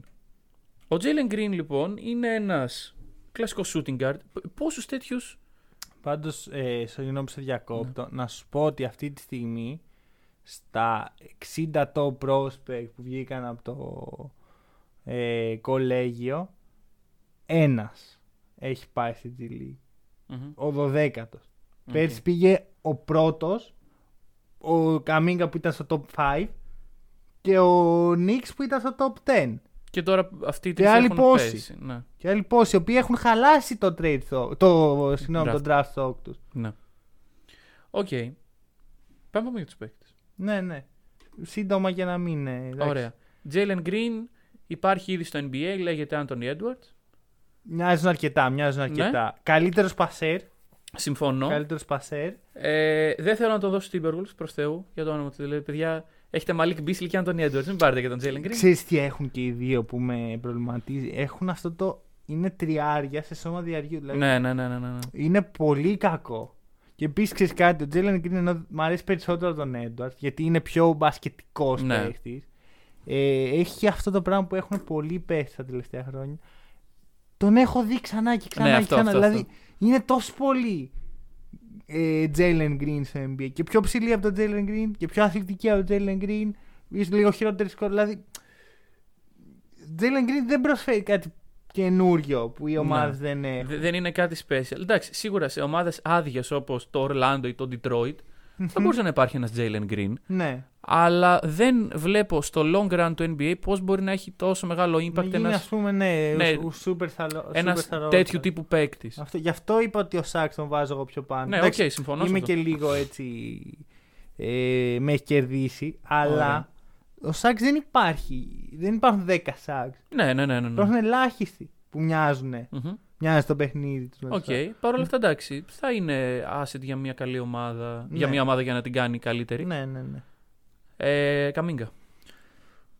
Ο Jalen Green λοιπόν είναι ένας κλασικός shooting guard. Π- Πόσους τέτοιους... Πάντως, ε, συγγνώμη που σε διακόπτω, Ναι. να σου πω ότι αυτή τη στιγμή στα 60 top prospect που βγήκαν από το ε, κολέγιο, ένας έχει πάει στη G League. Μμμ. Ο 12ο. Οκ. Πέρσι πήγε ο πρώτος, ο Kuminga που ήταν στο top 5 και ο Nix που ήταν στο top 10. Και τώρα αυτοί Και τρεις άλλοι έχουν πόσοι. πέσει. Ναι, Και άλλοι πόσοι, οι οποίοι έχουν χαλάσει το trade stock, το, συγγνώμη, Draft. το draft stock τους. ναι. Οκ. Πάμε πάμε για τους παίκτες. Ναι, ναι. Σύντομα για να μην. ε, εντάξει. Ωραία. Jalen Green υπάρχει ήδη στο NBA, λέγεται Anthony Edwards. Μοιάζουν αρκετά, μοιάζουν Ναι. αρκετά. Καλύτερος πασέρ. Συμφωνώ. Καλύτερος πασέρ. Ε, δεν θέλω να το δώσω στην Timberwolves προς Θεού για το όνομα του. Δηλαδή, παιδιά, έχετε Malik Beasley και Anthony Edwards. Μην πάρετε και τον Jalen Green. Ξέρεις τι έχουν και οι δύο που με προβληματίζει; Έχουν αυτό το. Είναι τριάρια σε σώμα διαριού. Δηλαδή Ναι, ναι, ναι, ναι, ναι. ναι. Είναι πολύ κακό. Και επίσης ξέρεις κάτι, ο Jalen Green ενώ μου αρέσει περισσότερο τον Edwards γιατί είναι πιο μπασκετικός Ναι. παίχτης. Ε, έχει και αυτό το πράγμα που έχουν πολλοί παίχτες τα τελευταία χρόνια. Τον έχω δει ξανά και ξανά Ναι, και αυτό, ξανά. αυτό, δηλαδή αυτό. Είναι τόσο πολύ ε, Jalen Green στο NBA. Και πιο ψηλή από τον Jalen Green και πιο αθλητική από τον Jalen Green. Ίσως λίγο χειρότερη σκορ. Δηλαδή, Jalen Green δεν προσφέρει κάτι καινούριο που οι ομάδες Ναι. δεν έχουν. Δε- Δεν είναι κάτι special. Εντάξει, σίγουρα σε ομάδες άδειες όπως το Orlando ή το Detroit θα μπορούσε να υπάρχει ένας Jalen Green. Ναι. Αλλά δεν βλέπω στο long run του NBA πώς μπορεί να έχει τόσο μεγάλο Μην impact γίνει, ένα ας πούμε, ναι, ναι, ο, ο super σαλο- ένας super star τέτοιου all-star. τύπου παίκτης. Αυτό, γι' αυτό είπα ότι ο Σάξ τον βάζω εγώ πιο πάνω. Ναι, οκ, Εντάξει, συμφωνώ. σε Είμαι αυτό. και λίγο έτσι. Ε, με έχει κερδίσει, αλλά Ωραία. ο Σάξ δεν υπάρχει. Δεν υπάρχουν 10 Σάξ. Ναι, ναι, ναι. ναι, ναι. Υπάρχουν ελάχιστοι που μοιάζουν. Μμμ. Μοιάζει στο παιχνίδι τους. Οκ. Παρ' όλα αυτά, εντάξει. Θα είναι asset για μια καλή ομάδα. Για Ναι. μια ομάδα για να την κάνει καλύτερη. Ναι, ναι, ναι. Ε, Kuminga.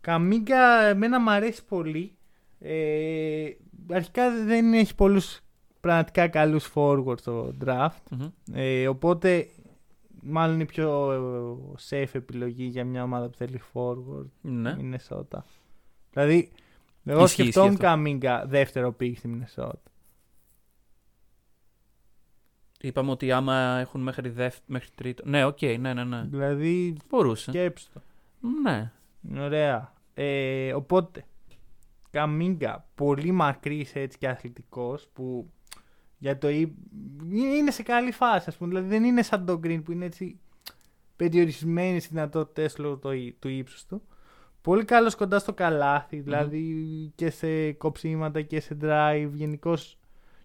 Kuminga, εμένα μου αρέσει πολύ. Ε, αρχικά δεν έχει πολλούς πραγματικά καλούς forward στο draft. Μμμ. Ε, οπότε μάλλον η πιο ε, safe επιλογή για μια ομάδα που θέλει forward Ναι. Minnesota. Δηλαδή, εγώ Ισχύει, σκεφτόμουν ισχύει αυτό. Kuminga δεύτερο pick στη Minnesota. Είπαμε ότι άμα έχουν μέχρι, δεύ... μέχρι τρίτο. Ναι, οκ, ναι, ναι, ναι. Δηλαδή, Μπορούσε. σκέψου το. Ναι. Ωραία. Ε, οπότε, Kuminga, πολύ μακρύς έτσι και αθλητικός που για το ύ- είναι σε καλή φάση ας πούμε. Δηλαδή δεν είναι σαν το Green που είναι έτσι περιορισμένοι στις δυνατότητες λόγω το, ύ- του ύψους του. Πολύ καλός κοντά στο καλάθι, δηλαδή και σε κοψίματα και σε drive, γενικώς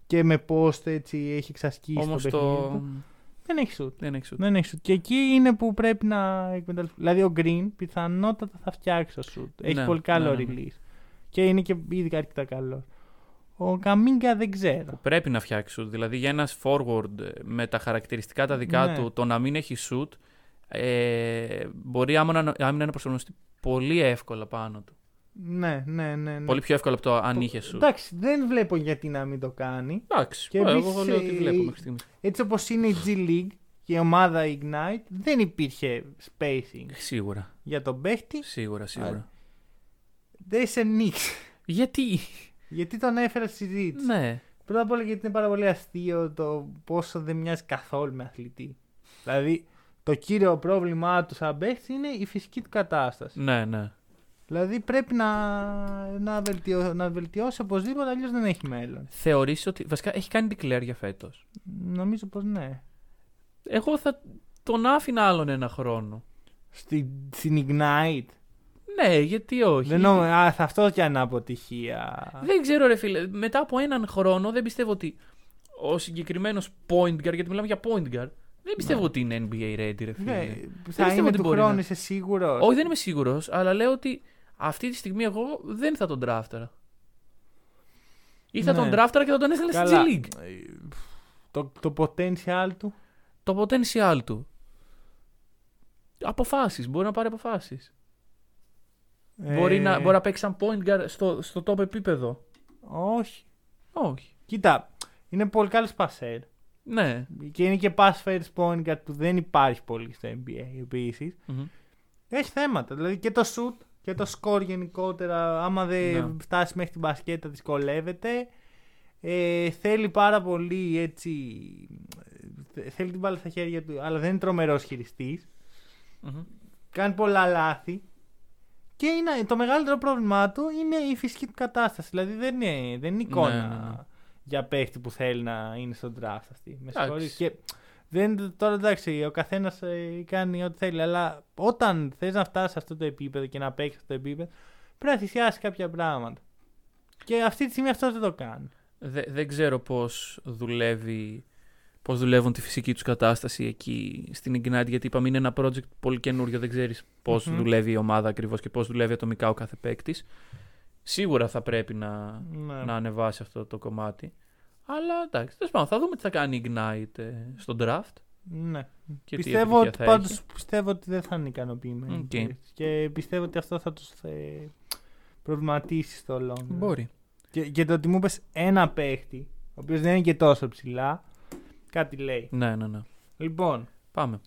και με post έτσι έχει εξασκήσει Όμως το το. παιχνίδι του. Δεν έχει shoot. Δεν έχει σουτ. Δεν έχει shoot. Και εκεί είναι που πρέπει να εκμεταλλευτεί. Δηλαδή ο Green πιθανότατα θα φτιάξει το shoot. Έχει Ναι, πολύ καλό ναι, ναι, ναι. release. Και είναι και ήδη αρκετά καλό. Ο Καμίγκα δεν ξέρω. Πρέπει να φτιάξει σουτ. Δηλαδή για ένας forward ε, με τα χαρακτηριστικά τα δικά Ναι. του, το να μην έχει σουτ, ε, μπορεί άμυνα, να- άμυνα να προσαρμοστεί πολύ εύκολα πάνω του. Ναι, ναι, ναι. ναι. Πολύ πιο εύκολα από το αν είχε σουτ. Εντάξει, δεν βλέπω γιατί να μην το κάνει. Εντάξει. Και ε, επίσης, εγώ λέω ότι ε, βλέπω μέχρι στιγμής. Έτσι όπως είναι η G League και η ομάδα Ignite, δεν υπήρχε spacing Σίγουρα. για τον παίχτη. Σίγουρα, σίγουρα. Δεν είσαι Knicks. Γιατί; γιατί τον έφερα στη συζήτηση. ναι. Πρώτα απ' όλα γιατί είναι πάρα πολύ αστείο το πόσο δεν μοιάζει καθόλου με αθλητή. Δηλαδή, το κύριο πρόβλημά του σαν παίχτης είναι η φυσική του κατάσταση. Ναι, ναι. Δηλαδή πρέπει να, να, βελτιώ, να βελτιώσει οπωσδήποτε, αλλιώς δεν έχει μέλλον. Θεωρείς ότι. Βασικά έχει κάνει declare για φέτος; Νομίζω πως ναι. Εγώ θα τον άφηνα άλλον ένα χρόνο. Στην, στην Ignite; Ναι, γιατί όχι. Δεν νο... Α, θα αυτό κι αν αποτυχία. Δεν ξέρω, ρε φίλε. Μετά από έναν χρόνο δεν πιστεύω ότι ο συγκεκριμένος point guard, γιατί μιλάμε για point guard, δεν πιστεύω Ναι. ότι είναι NBA ready, ρε φίλε. Ναι, Δεν θα πιστεύω είναι ότι του μπορεί χρόνου, να- είσαι σίγουρος. Όχι, δεν είμαι σίγουρος, αλλά λέω ότι αυτή τη στιγμή εγώ δεν θα τον draftera. Ή θα Ναι. τον draftera και θα τον έστελνα στη Καλά. G League. Ε, Το, το potential του. Το potential του. Αποφάσεις. Μπορεί να πάρει αποφάσεις. Μπορεί, Ε, να, μπορεί να παίξει σαν point guard στο, στο top επίπεδο. Όχι. Όχι. Κοίτα, είναι πολύ καλό πασέρ. Ναι. Και είναι και pass first point guard που δεν υπάρχει πολύ στο NBA επίσης. Μμμ. Έχει θέματα. Δηλαδή και το shoot και το score γενικότερα, άμα δεν Ναι. φτάσει μέχρι την μπασκέτα, δυσκολεύεται. Ε, θέλει πάρα πολύ έτσι. ε, Θέλει την μπάλα στα χέρια του, αλλά δεν είναι τρομερός χειριστής. Μμμ. Κάνει πολλά λάθη. Και είναι, το μεγαλύτερο πρόβλημά του είναι η φυσική του κατάσταση. Δηλαδή δεν είναι, δεν είναι εικόνα Ναι, ναι, ναι. για παίχτη που θέλει να είναι στον draft αυτή. Με Εντάξει. Συγχωρείς. Και δεν, τώρα εντάξει, ο καθένας κάνει ό,τι θέλει. Αλλά όταν θες να φτάσεις σε αυτό το επίπεδο και να παίξεις αυτό το επίπεδο, πρέπει να θυσιάσεις κάποια πράγματα. Και αυτή τη στιγμή αυτός δεν το κάνει. Δε- δεν ξέρω πώς δουλεύει πώς δουλεύουν τη φυσική τους κατάσταση εκεί στην Ignite γιατί είπαμε είναι ένα project πολύ καινούριο δεν ξέρεις πώς Μμμ. δουλεύει η ομάδα ακριβώς και πώς δουλεύει ατομικά ο κάθε παίκτης. Σίγουρα θα πρέπει να, Ναι. να ανεβάσει αυτό το κομμάτι αλλά εντάξει τέλος πάντων, θα δούμε τι θα κάνει η Ignite ε, στο draft Ναι. και τι πιστεύω επιτυχία ότι, θα πάντως, έχει. πιστεύω ότι δεν θα είναι ικανοποιημένοι. Οκ. οι παίκτες. Και πιστεύω ότι αυτό θα τους ε, προβληματίσει στο long. run. Μπορεί. Και, και το ότι μου είπες ένα παίχτη, ο οποίος δεν είναι και τόσο ψηλά, κάτι λέει. Ναι, ναι, ναι. Λοιπόν, Πάμε.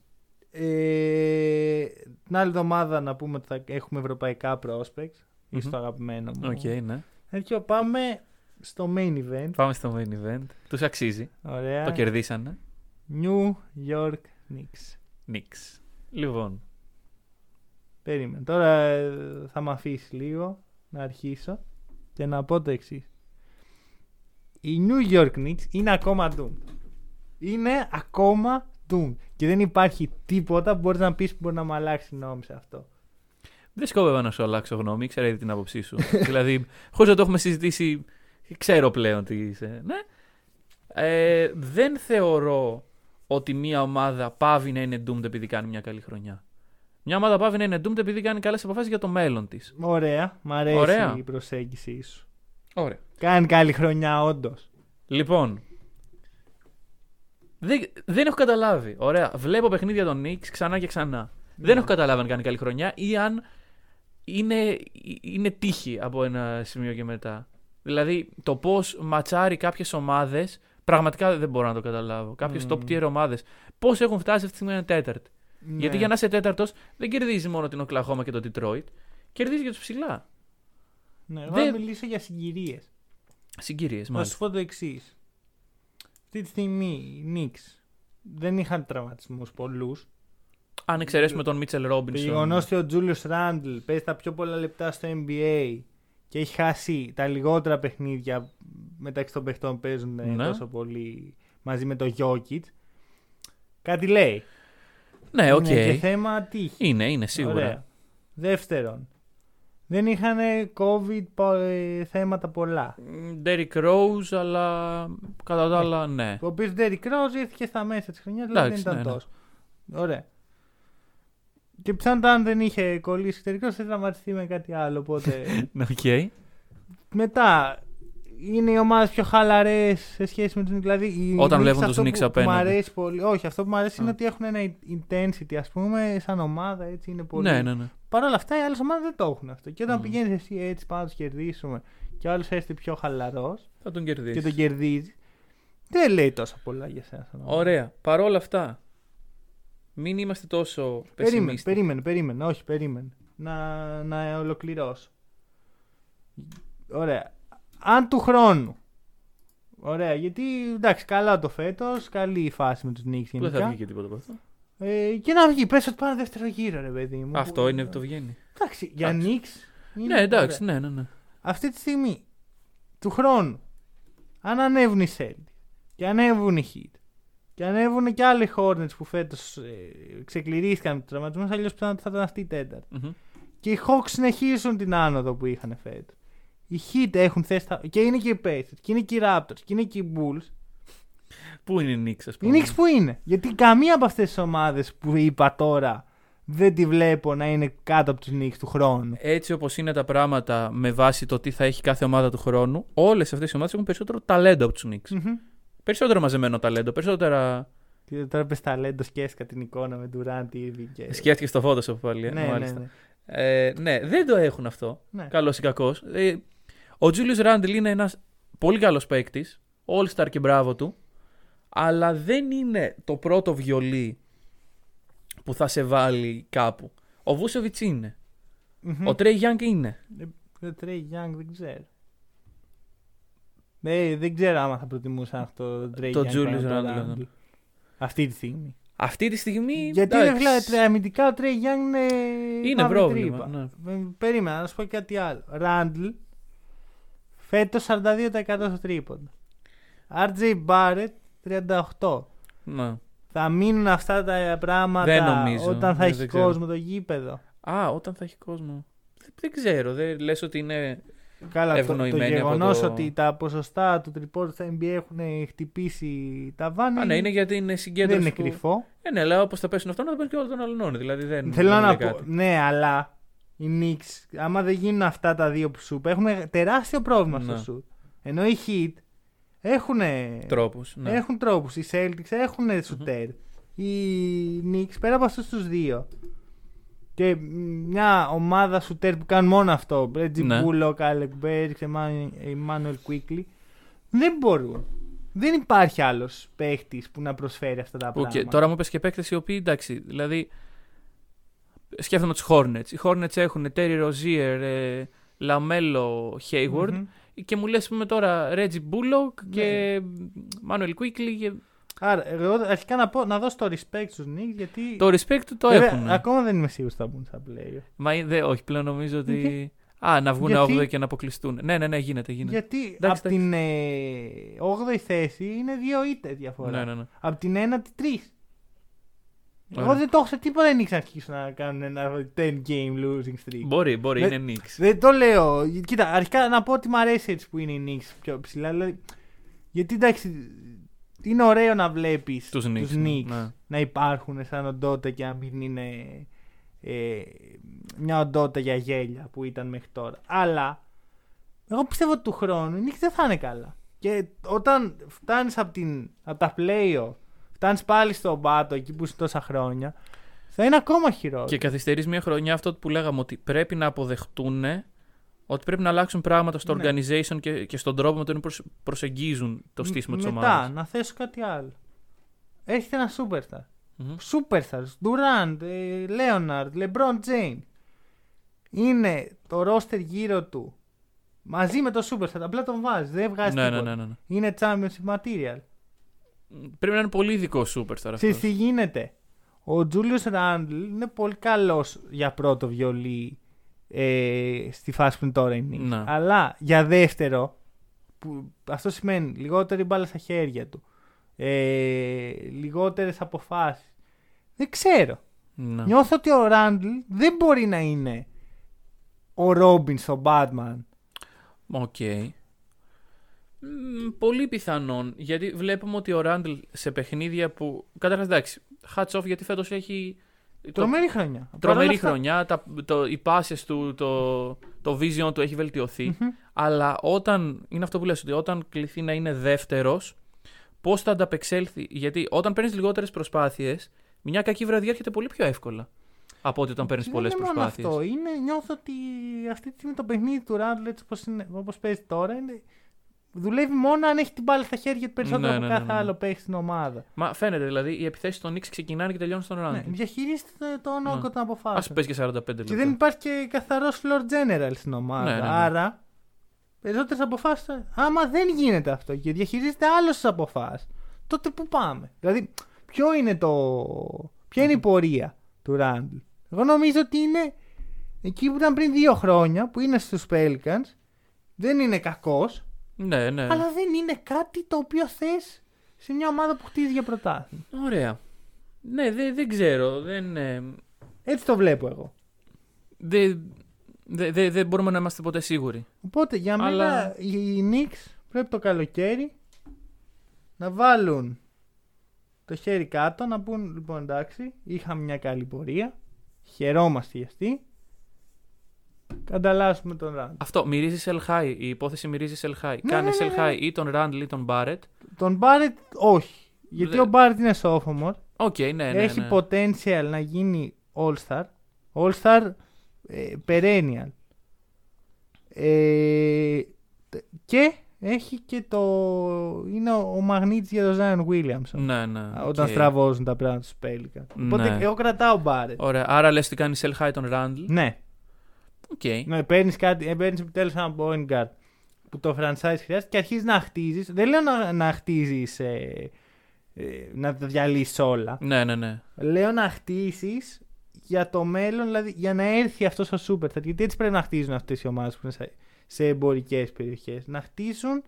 ε, την άλλη εβδομάδα να πούμε ότι θα έχουμε ευρωπαϊκά prospects, ή Μμμ. στο αγαπημένο μου. Οκ, ναι. Έτσι, πάμε στο main event. Πάμε στο main event. Τους αξίζει. Ωραία. Το κερδίσανε. New York Knicks. Knicks. Λοιπόν. Περίμενε. Τώρα ε, θα με αφήσεις λίγο να αρχίσω και να πω το εξής. Οι New York Knicks είναι ακόμα doomed. Είναι ακόμα doomed. Και δεν υπάρχει τίποτα που μπορείς να πεις που μπορεί να μου αλλάξει γνώμη σε αυτό. Δεν σκόπευα να σου αλλάξω γνώμη, ήξερα ήδη την άποψή σου. [LAUGHS] δηλαδή, χωρίς να το έχουμε συζητήσει, ξέρω πλέον τι είσαι. Ναι. Ε, δεν θεωρώ ότι μια ομάδα πάβει να είναι doomed επειδή κάνει μια καλή χρονιά. Μια ομάδα πάβει να είναι doomed επειδή κάνει καλές αποφάσεις για το μέλλον της. Ωραία. Μ' αρέσει Ωραία. η προσέγγιση σου. Ωραία. Κάνει καλή χρονιά, όντως. Λοιπόν. Δεν, δεν έχω καταλάβει. Ωραία. Βλέπω παιχνίδια των Knicks ξανά και ξανά. Δεν έχω καταλάβει αν κάνει καλή χρονιά ή αν είναι, είναι τύχη από ένα σημείο και μετά. Δηλαδή το πώς ματσάρει κάποιες ομάδες, πραγματικά δεν μπορώ να το καταλάβω. Κάποιες Μμμ. top tier ομάδες, πώς έχουν φτάσει αυτή τη στιγμή ένα τέταρτο. Ναι. Γιατί για να είσαι τέταρτος, δεν κερδίζει μόνο την Οκλαχώμα και το Detroit, κερδίζει και τους ψηλά. Ναι, δεν- θα μιλήσω για συγκυρίες. Συγκυρίες, Θα σου μάλιστα. πω το εξής. Αυτή τη στιγμή οι Knicks δεν είχαν τραυματισμούς πολλούς. Αν εξαιρέσουμε τον Μίτσελ Το Ρόμπινσον. γεγονός ότι ο Τζούλιο Ράντλ παίζει τα πιο πολλά λεπτά στο NBA και έχει χάσει τα λιγότερα παιχνίδια μεταξύ των παιχτών που παίζουν ε, Ναι. τόσο πολύ μαζί με το Jokic. Κάτι λέει. Ναι, οκ. Είναι και θέμα τύχης. Είναι, είναι σίγουρα. Ωραία. Δεύτερον, δεν είχαν COVID πο- ε, θέματα πολλά. Derrick Rose, αλλά κατά τα άλλα, ναι. Ο οποίος Derrick Rose ήρθε και στα μέσα της χρονιάς, δηλαδή δεν Εντάξει, ήταν ναι, ναι. τόσο. Ωραία. Και πιθανότατα αν δεν είχε κολλήσει εξωτερικό, θα τραυματιστεί με κάτι άλλο. Οπότε. [LAUGHS] Οκ. Μετά, είναι οι ομάδες πιο χαλαρές σε σχέση με τους Knicks. Δηλαδή, οι Όταν Knicks βλέπουν τους αυτό Knicks που- που απέναντι. Μου αρέσει πολύ. Όχι, αυτό που μου αρέσει είναι Α. ότι έχουν ένα intensity, ας πούμε, σαν ομάδα. Έτσι, είναι πολύ... Ναι, ναι, ναι. Παρ' όλα αυτά, οι άλλες ομάδες δεν το έχουν αυτό. Και όταν Μμμ. πηγαίνεις εσύ έτσι πάνω να τους κερδίσουμε και ο άλλος έρθει πιο χαλαρός Θα τον κερδίσεις. και τον κερδίζεις, δεν λέει τόσο πολλά για σένα. σαν ομάδα. Ωραία. Παρ' όλα αυτά, μην είμαστε τόσο Περίμενε, πεσημίστες. περίμενε, περίμενε. Όχι, περίμενε. Να, να ολοκληρώσω. Ωραία. Αν του χρόνου Ωραία, γιατί εντάξει, καλά το φέτος, καλή η φάση με τους Knicks Δεν θα γενικά. βγει και τίποτα από αυτό; Ε, και να βγει, πες ότι πάνε δεύτερο γύρο, ρε παιδί μου. Αυτό είναι που το βγαίνει. Εντάξει, για Εντάξει. Knicks. είναι Ναι, εντάξει, ωραία. ναι, ναι. ναι. Αυτή τη στιγμή, του χρόνου, αν ανέβουν οι Celtics και ανέβουν οι Heat και ανέβουν και άλλοι Hornets που φέτος ε, ξεκληρίστηκαν με τους τραυματισμούς, αλλιώς πιθανότατα θα ήταν αυτή η τέταρτη. Μμμ. Και οι Hawks συνεχίζουν την άνοδο που είχαν φέτος. Οι Heat έχουν θέσει τα... και είναι και οι Pacers, και είναι και οι Raptors, και είναι και οι Bulls. Πού είναι η Knicks, ας Οι πούμε; Knicks που είναι; Γιατί καμία από αυτές τις ομάδες που είπα τώρα δεν τη βλέπω να είναι κάτω από τους Knicks του χρόνου. Έτσι όπως είναι τα πράγματα με βάση το τι θα έχει κάθε ομάδα του χρόνου, όλες αυτές οι ομάδες έχουν περισσότερο ταλέντο από τους Knicks. Μμμ. Περισσότερο μαζεμένο ταλέντο, περισσότερα. Και τώρα πες ταλέντο, σκέφτηκα την εικόνα με Durant, Irving και... Σκέφτηκες το Photoshop πάλι. ε, Ναι, ναι, μάλιστα. ναι. Ε, ναι, δεν το έχουν αυτό. ναι. Καλός ή κακός. Ε, ο Julius Randle είναι ένας πολύ καλός παίκτης. All-star και μπράβο του. Αλλά δεν είναι το πρώτο βιολί που θα σε βάλει κάπου. Ο Βούσεβιτ είναι. Μμμ. Ο Τρέι Young είναι. Ε, Ο Trey Young δεν ξέρω. Ε, δεν ξέρω άμα θα προτιμούσα αυτό το Trey Το Young Julius παρά το Randle, Randle. Αυτή τη στιγμή. Αυτή τη στιγμή. Γιατί ρε εντάξει, φίλε, αμυντικά ο Trey Young είναι. Είναι μαύρη πρόβλημα, τρύπα. ναι. Ε, Περίμενα να σου πω κάτι άλλο. Ράντλ φέτος 42% στο τρίποντο. RJ Barrett 38%. Ναι. Θα μείνουν αυτά τα πράγματα Δεν νομίζω. όταν θα Δεν- έχει δεν ξέρω. κόσμο το γήπεδο. Α, όταν θα έχει κόσμο. Δεν, δεν ξέρω. Δεν λες ότι είναι. Καλά, το, το Ευνοημένοι από γεγονός το- ότι τα ποσοστά του τριπόρου στα NBA έχουν χτυπήσει τα βάνη. Α, ναι, είναι γιατί είναι συγκέντρωση. δεν είναι που- κρυφό. Ε, ναι, αλλά όπως θα πέσουν αυτό, να τα πέσουν και όλα των άλλων. Δηλαδή δεν. Θέλω δεν να λέει πω, κάτι. ναι, αλλά οι Knicks, άμα δεν γίνουν αυτά τα δύο που σου είπα, έχουν τεράστιο πρόβλημα Ναι. στο σουτ. Ενώ οι Heat έχουν Τρόπους, ναι. Έχουν τρόπους. Οι Celtics έχουν σουτέρ. Οι Knicks πέρα από αυτούς τους δύο. Και μια ομάδα σουτέρ που κάνουν μόνο αυτό. Reggie Ναι. Bullock, Alec Burks, Immanuel Quickley. Δεν μπορούν. Δεν υπάρχει άλλος παίχτης που να προσφέρει αυτά τα Οκ, πράγματα. Τώρα μου είπε και παίκτες οι οποίοι εντάξει, δηλαδή. Σκέφτομαι τους Hornets. Οι Hornets έχουν Terry Rozier, ε, Lamello, Hayward Μμμ. και μου λες πούμε τώρα Reggie Bullock Ναι. και Manuel Quickly. Και... Άρα, εγώ αρχικά να, πω, να δώσω το respect στους Knicks γιατί. Το respect το Βέβαια, έχουν. Ακόμα δεν είμαι σίγουρος ότι θα μπουν στα play. Μα ε, δε, όχι, πλέον νομίζω ότι. Γιατί; Α, να βγουν Γιατί; 8 και να αποκλειστούν. Ναι, ναι, ναι, γίνεται, γίνεται. Γιατί Εντάξει, από την ε, 8η θέση είναι δύο ήττες διαφορά. Ναι, ναι, ναι. Από την ένατη τρεις. Εγώ Ωραία. δεν το έχω σε τίποτα δεν ήξερα να αρχίσουν να κάνουν ένα 10 game losing streak. Μπορεί, μπορεί, Δεν- είναι Knicks. Δεν το λέω. Κοίτα, αρχικά να πω ότι μου αρέσει έτσι που είναι οι Knicks πιο ψηλά. Δηλαδή, γιατί εντάξει, είναι ωραίο να βλέπεις Τους Knicks, ναι. να υπάρχουν σαν οντότητα και να μην είναι ε, μια οντότητα για γέλια που ήταν μέχρι τώρα. Αλλά εγώ πιστεύω ότι του χρόνου οι Knicks δεν θα είναι καλά. Και όταν φτάνεις από, την, από τα playoff, φτάνεις πάλι στον πάτο εκεί που είσαι τόσα χρόνια, θα είναι ακόμα χειρότερο. Και καθυστερείς μια χρονιά αυτό που λέγαμε ότι πρέπει να αποδεχτούν ότι πρέπει να αλλάξουν πράγματα στο Ναι. organization και, και στον τρόπο με τον οποίο προσ- προσεγγίζουν το στήσιμο της Μετά, ομάδας. να θέσω κάτι άλλο. Έχετε ένα superstar. Superstars. Durant, ε, Leonard, LeBron James. Είναι το roster γύρω του. Μαζί με το superstar. Απλά τον βάζεις. Δεν βγάζει Ναι, ναι, τίποτα. ναι, ναι, ναι. Είναι championship material. Πρέπει να είναι πολύ ειδικός superstar αυτός. Ξέρεις τι γίνεται; Ο Julius Randle είναι πολύ καλός για πρώτο βιολί ε, στη φάση που είναι τώρα η Knicks. Ναι. Αλλά για δεύτερο, που αυτό σημαίνει λιγότερη μπάλα στα χέρια του, ε, λιγότερες αποφάσεις. Δεν ξέρω. Ναι. Νιώθω ότι ο Ράντλ δεν μπορεί να είναι ο Robin στο Batman. Οκ. Μ, Πολύ πιθανόν. Γιατί βλέπουμε ότι ο Ράντλ σε παιχνίδια που. Καταρχάς εντάξει. Hats off γιατί φέτος έχει. Το- Τρομερή χρονιά. Παρ' Τρομερή όλα αυτά- χρονιά. Τα, το, οι πάσες του, το, το vision του έχει βελτιωθεί. Μμμ. Αλλά όταν. Είναι αυτό που λες, ότι όταν κληθεί να είναι δεύτερος, πώς θα ανταπεξέλθει; Γιατί όταν παίρνεις λιγότερες προσπάθειες, μια κακή βραδιά έρχεται πολύ πιο εύκολα από ότι όταν παίρνεις Δεν πολλές είναι μόνο προσπάθειες. αυτό. Είναι, νιώθω ότι αυτή τη στιγμή το παιχνίδι του Ράντλ έτσι όπως, είναι, όπως παίζει τώρα είναι, δουλεύει μόνο αν έχει την μπάλα στα χέρια του περισσότερο Ναι, από ναι, ναι, κάθε ναι. άλλο παίχτη στην ομάδα. Μα φαίνεται δηλαδή οι επιθέσεις των Knicks ξεκινάνε και τελειώνουν στον Ναι, Ράντλ. διαχειρίζεται τον Ναι. όγκο των Α αποφάσεων. πες και 45 λεπτά. Και δεν υπάρχει και καθαρός floor general στην ομάδα. Ναι, ναι, ναι. Άρα περισσότερες αποφάσεις. Άμα δεν γίνεται αυτό και διαχειρίζεται άλλος τις αποφάσεις, τότε πού πάμε; Δηλαδή, ποιο είναι το. Ποια είναι η πορεία του Ράντλ. Εγώ νομίζω ότι είναι εκεί που ήταν πριν δύο χρόνια, που είναι στους Pelicans. Δεν είναι κακός, Ναι, ναι. αλλά δεν είναι κάτι το οποίο θες σε μια ομάδα που χτίζει για πρωτάθλημα. Ωραία. Ναι, δεν δεν ξέρω. Δεν, ε, Έτσι το βλέπω εγώ. δεν, δεν, δεν, δεν μπορούμε να είμαστε ποτέ σίγουροι. Οπότε για μένα Αλλά- οι Knicks πρέπει το καλοκαίρι να βάλουν το χέρι κάτω να πούν λοιπόν εντάξει είχαμε μια καλή πορεία χαιρόμαστε για αυτή ανταλλάσσουμε τον Ράντ. Αυτό, μυρίζεις Σελ High. Η υπόθεση μυρίζεις Σελ High. Ναι, Κάνε ναι, ναι, Σελ ναι. High ή τον Ράντλ ή τον Μπάρετ. Τον Μπάρετ όχι γιατί Δε- ο Μπάρετ είναι sophomore Οκ, ναι, ναι. έχει ναι. potential να γίνει all-star all-star ε, perennial ε, τε- και έχει και το είναι ο, ο μαγνήτης για τον Zion Williamson Ναι, ναι. όταν οκ. στραβώζουν τα πράγματα στους Pelicans. Οπότε Ναι. εγώ κρατάω Μπάρετ. Ωραία. Άρα λες ότι κάνεις sell high τον Ράντλ. Ναι, Οκ. ναι παίρνεις κάτι, ε, παίρνεις επιτέλους ένα point guard που το franchise χρειάζεται και αρχίζεις να χτίζεις. Δεν λέω να, να χτίζεις. Ε, ε, να τα διαλύσεις όλα. Ναι, ναι, ναι. Λέω να χτίσει για το μέλλον, δηλαδή για να έρθει αυτός ο Superstar. Γιατί έτσι πρέπει να χτίζουν αυτές οι ομάδες που είναι σε, σε εμπορικές περιοχές. Να χτίσουν.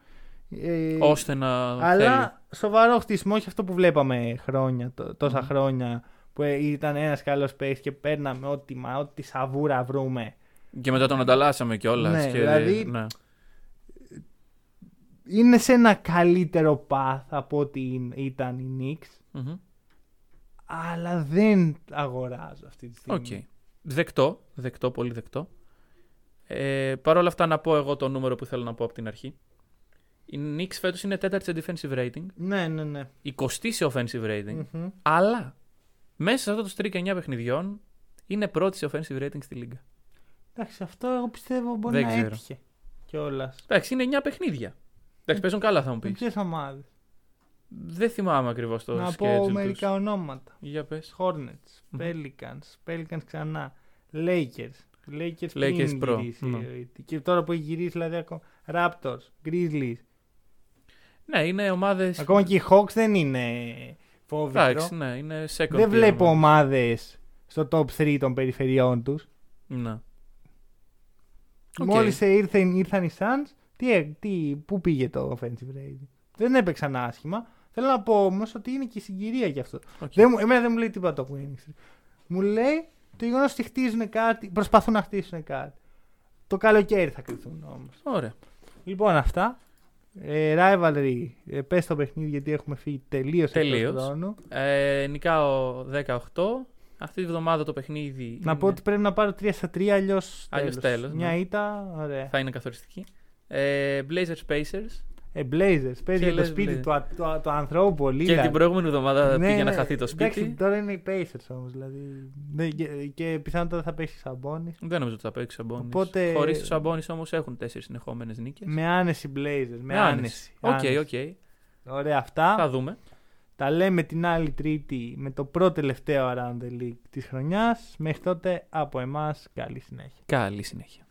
Ε, Ώστε να. Αλλά θέλει. σοβαρό χτισμό, όχι αυτό που βλέπαμε χρόνια, τό- τόσα Μμμ. χρόνια που ε, ήταν ένας καλός παίκτης και παίρναμε ό,τι, μα, ό,τι σαβούρα βρούμε. Και μετά τον ανταλλάσσαμε κιόλας. Ναι, και... δηλαδή- ναι. Είναι σε ένα καλύτερο path από ό,τι είναι- ήταν η Knicks, Μμμ. αλλά δεν αγοράζω αυτή τη στιγμή. Οκ. Δεκτό. Δεκτό, πολύ δεκτό. Ε, Παρ' όλα αυτά να πω εγώ το νούμερο που θέλω να πω από την αρχή. Η Knicks φέτος είναι τέταρτης σε defensive rating, Ναι, ναι, ναι. 20 σε offensive rating, Μμμ. αλλά μέσα σε αυτό το streak 9 παιχνιδιών είναι πρώτη σε offensive rating στη λίγα. Εντάξει, αυτό εγώ πιστεύω μπορεί Δεν να ξέρω. έτυχε κιόλας. Εντάξει, είναι 9 παιχνίδια. Εντάξει, παίζουν καλά θα μου Με πεις. ποιες ομάδες; Δεν θυμάμαι ακριβώς το Να schedule πω τους. μερικά ονόματα. Για πες. Hornets, Μμμ. Pelicans, Pelicans ξανά, Lakers, Lakers, Lakers πριν Pro, γυρίσει, ναι. ε, και τώρα που έχει γυρίσει δηλαδή ακόμα, Raptors, Grizzlies, Ναι, είναι ομάδες... ακόμα και οι Hawks δεν είναι φόβητρο. Εντάξει, ναι, είναι second δεν tier βλέπω ομάδες. ομάδες στο top 3 των περιφερειών τους. Ναι. Οκ. Μόλις ήρθαν, ήρθαν οι Suns, τι, έ- τι, πού πήγε το offensive rating; Δεν έπαιξαν άσχημα. Θέλω να πω όμως ότι είναι και συγκυρία γι' αυτό. Οκ. Δεν, μου- εμένα δεν μου λέει τίποτα το winning streak. Μου λέει το γεγονός ότι χτίζουν κάτι, προσπαθούν να χτίσουν κάτι. Το καλοκαίρι θα κριθούν όμως. Ωραία. Λοιπόν, αυτά. Ε, rivalry, ε, πες το παιχνίδι γιατί έχουμε φύγει τελείως Τελείως. χρόνου. Ε, νικάω 18. Αυτή τη βδομάδα το παιχνίδι Να είναι- πω ότι πρέπει να πάρω 3 στα 3 αλλιώς Αλλιώς τέλος, Μια ναι. ήττα, ωραία. θα είναι καθοριστική. Ε, Blazers Pacers. Ε, Blazers, παίζει Και για το λες σπίτι Blazers. του, α- του, α- του ανθρώπου πολύ. Και την προηγούμενη εβδομάδα πήγε να χαθεί το σπίτι. Εντάξει, τώρα είναι οι Pacers όμως. Δηλαδή, ναι, και, και πιθανότατα θα πέσει Σαμπόνι. Δεν νομίζω ότι θα παίξει ο Σαμπόνι. Οπότε- Χωρίς τους Σαμπόνι όμως έχουν τέσσερις συνεχόμενες νίκες. Με άνεση Blazers. Με άνεση. Οκ, άνεση. οκ. Ωραία, αυτά. Θα δούμε. Τα λέμε την άλλη Τρίτη με το πρώτο τελευταίο Around the League της χρονιάς. Μέχρι τότε από εμάς καλή συνέχεια. Καλή συνέχεια.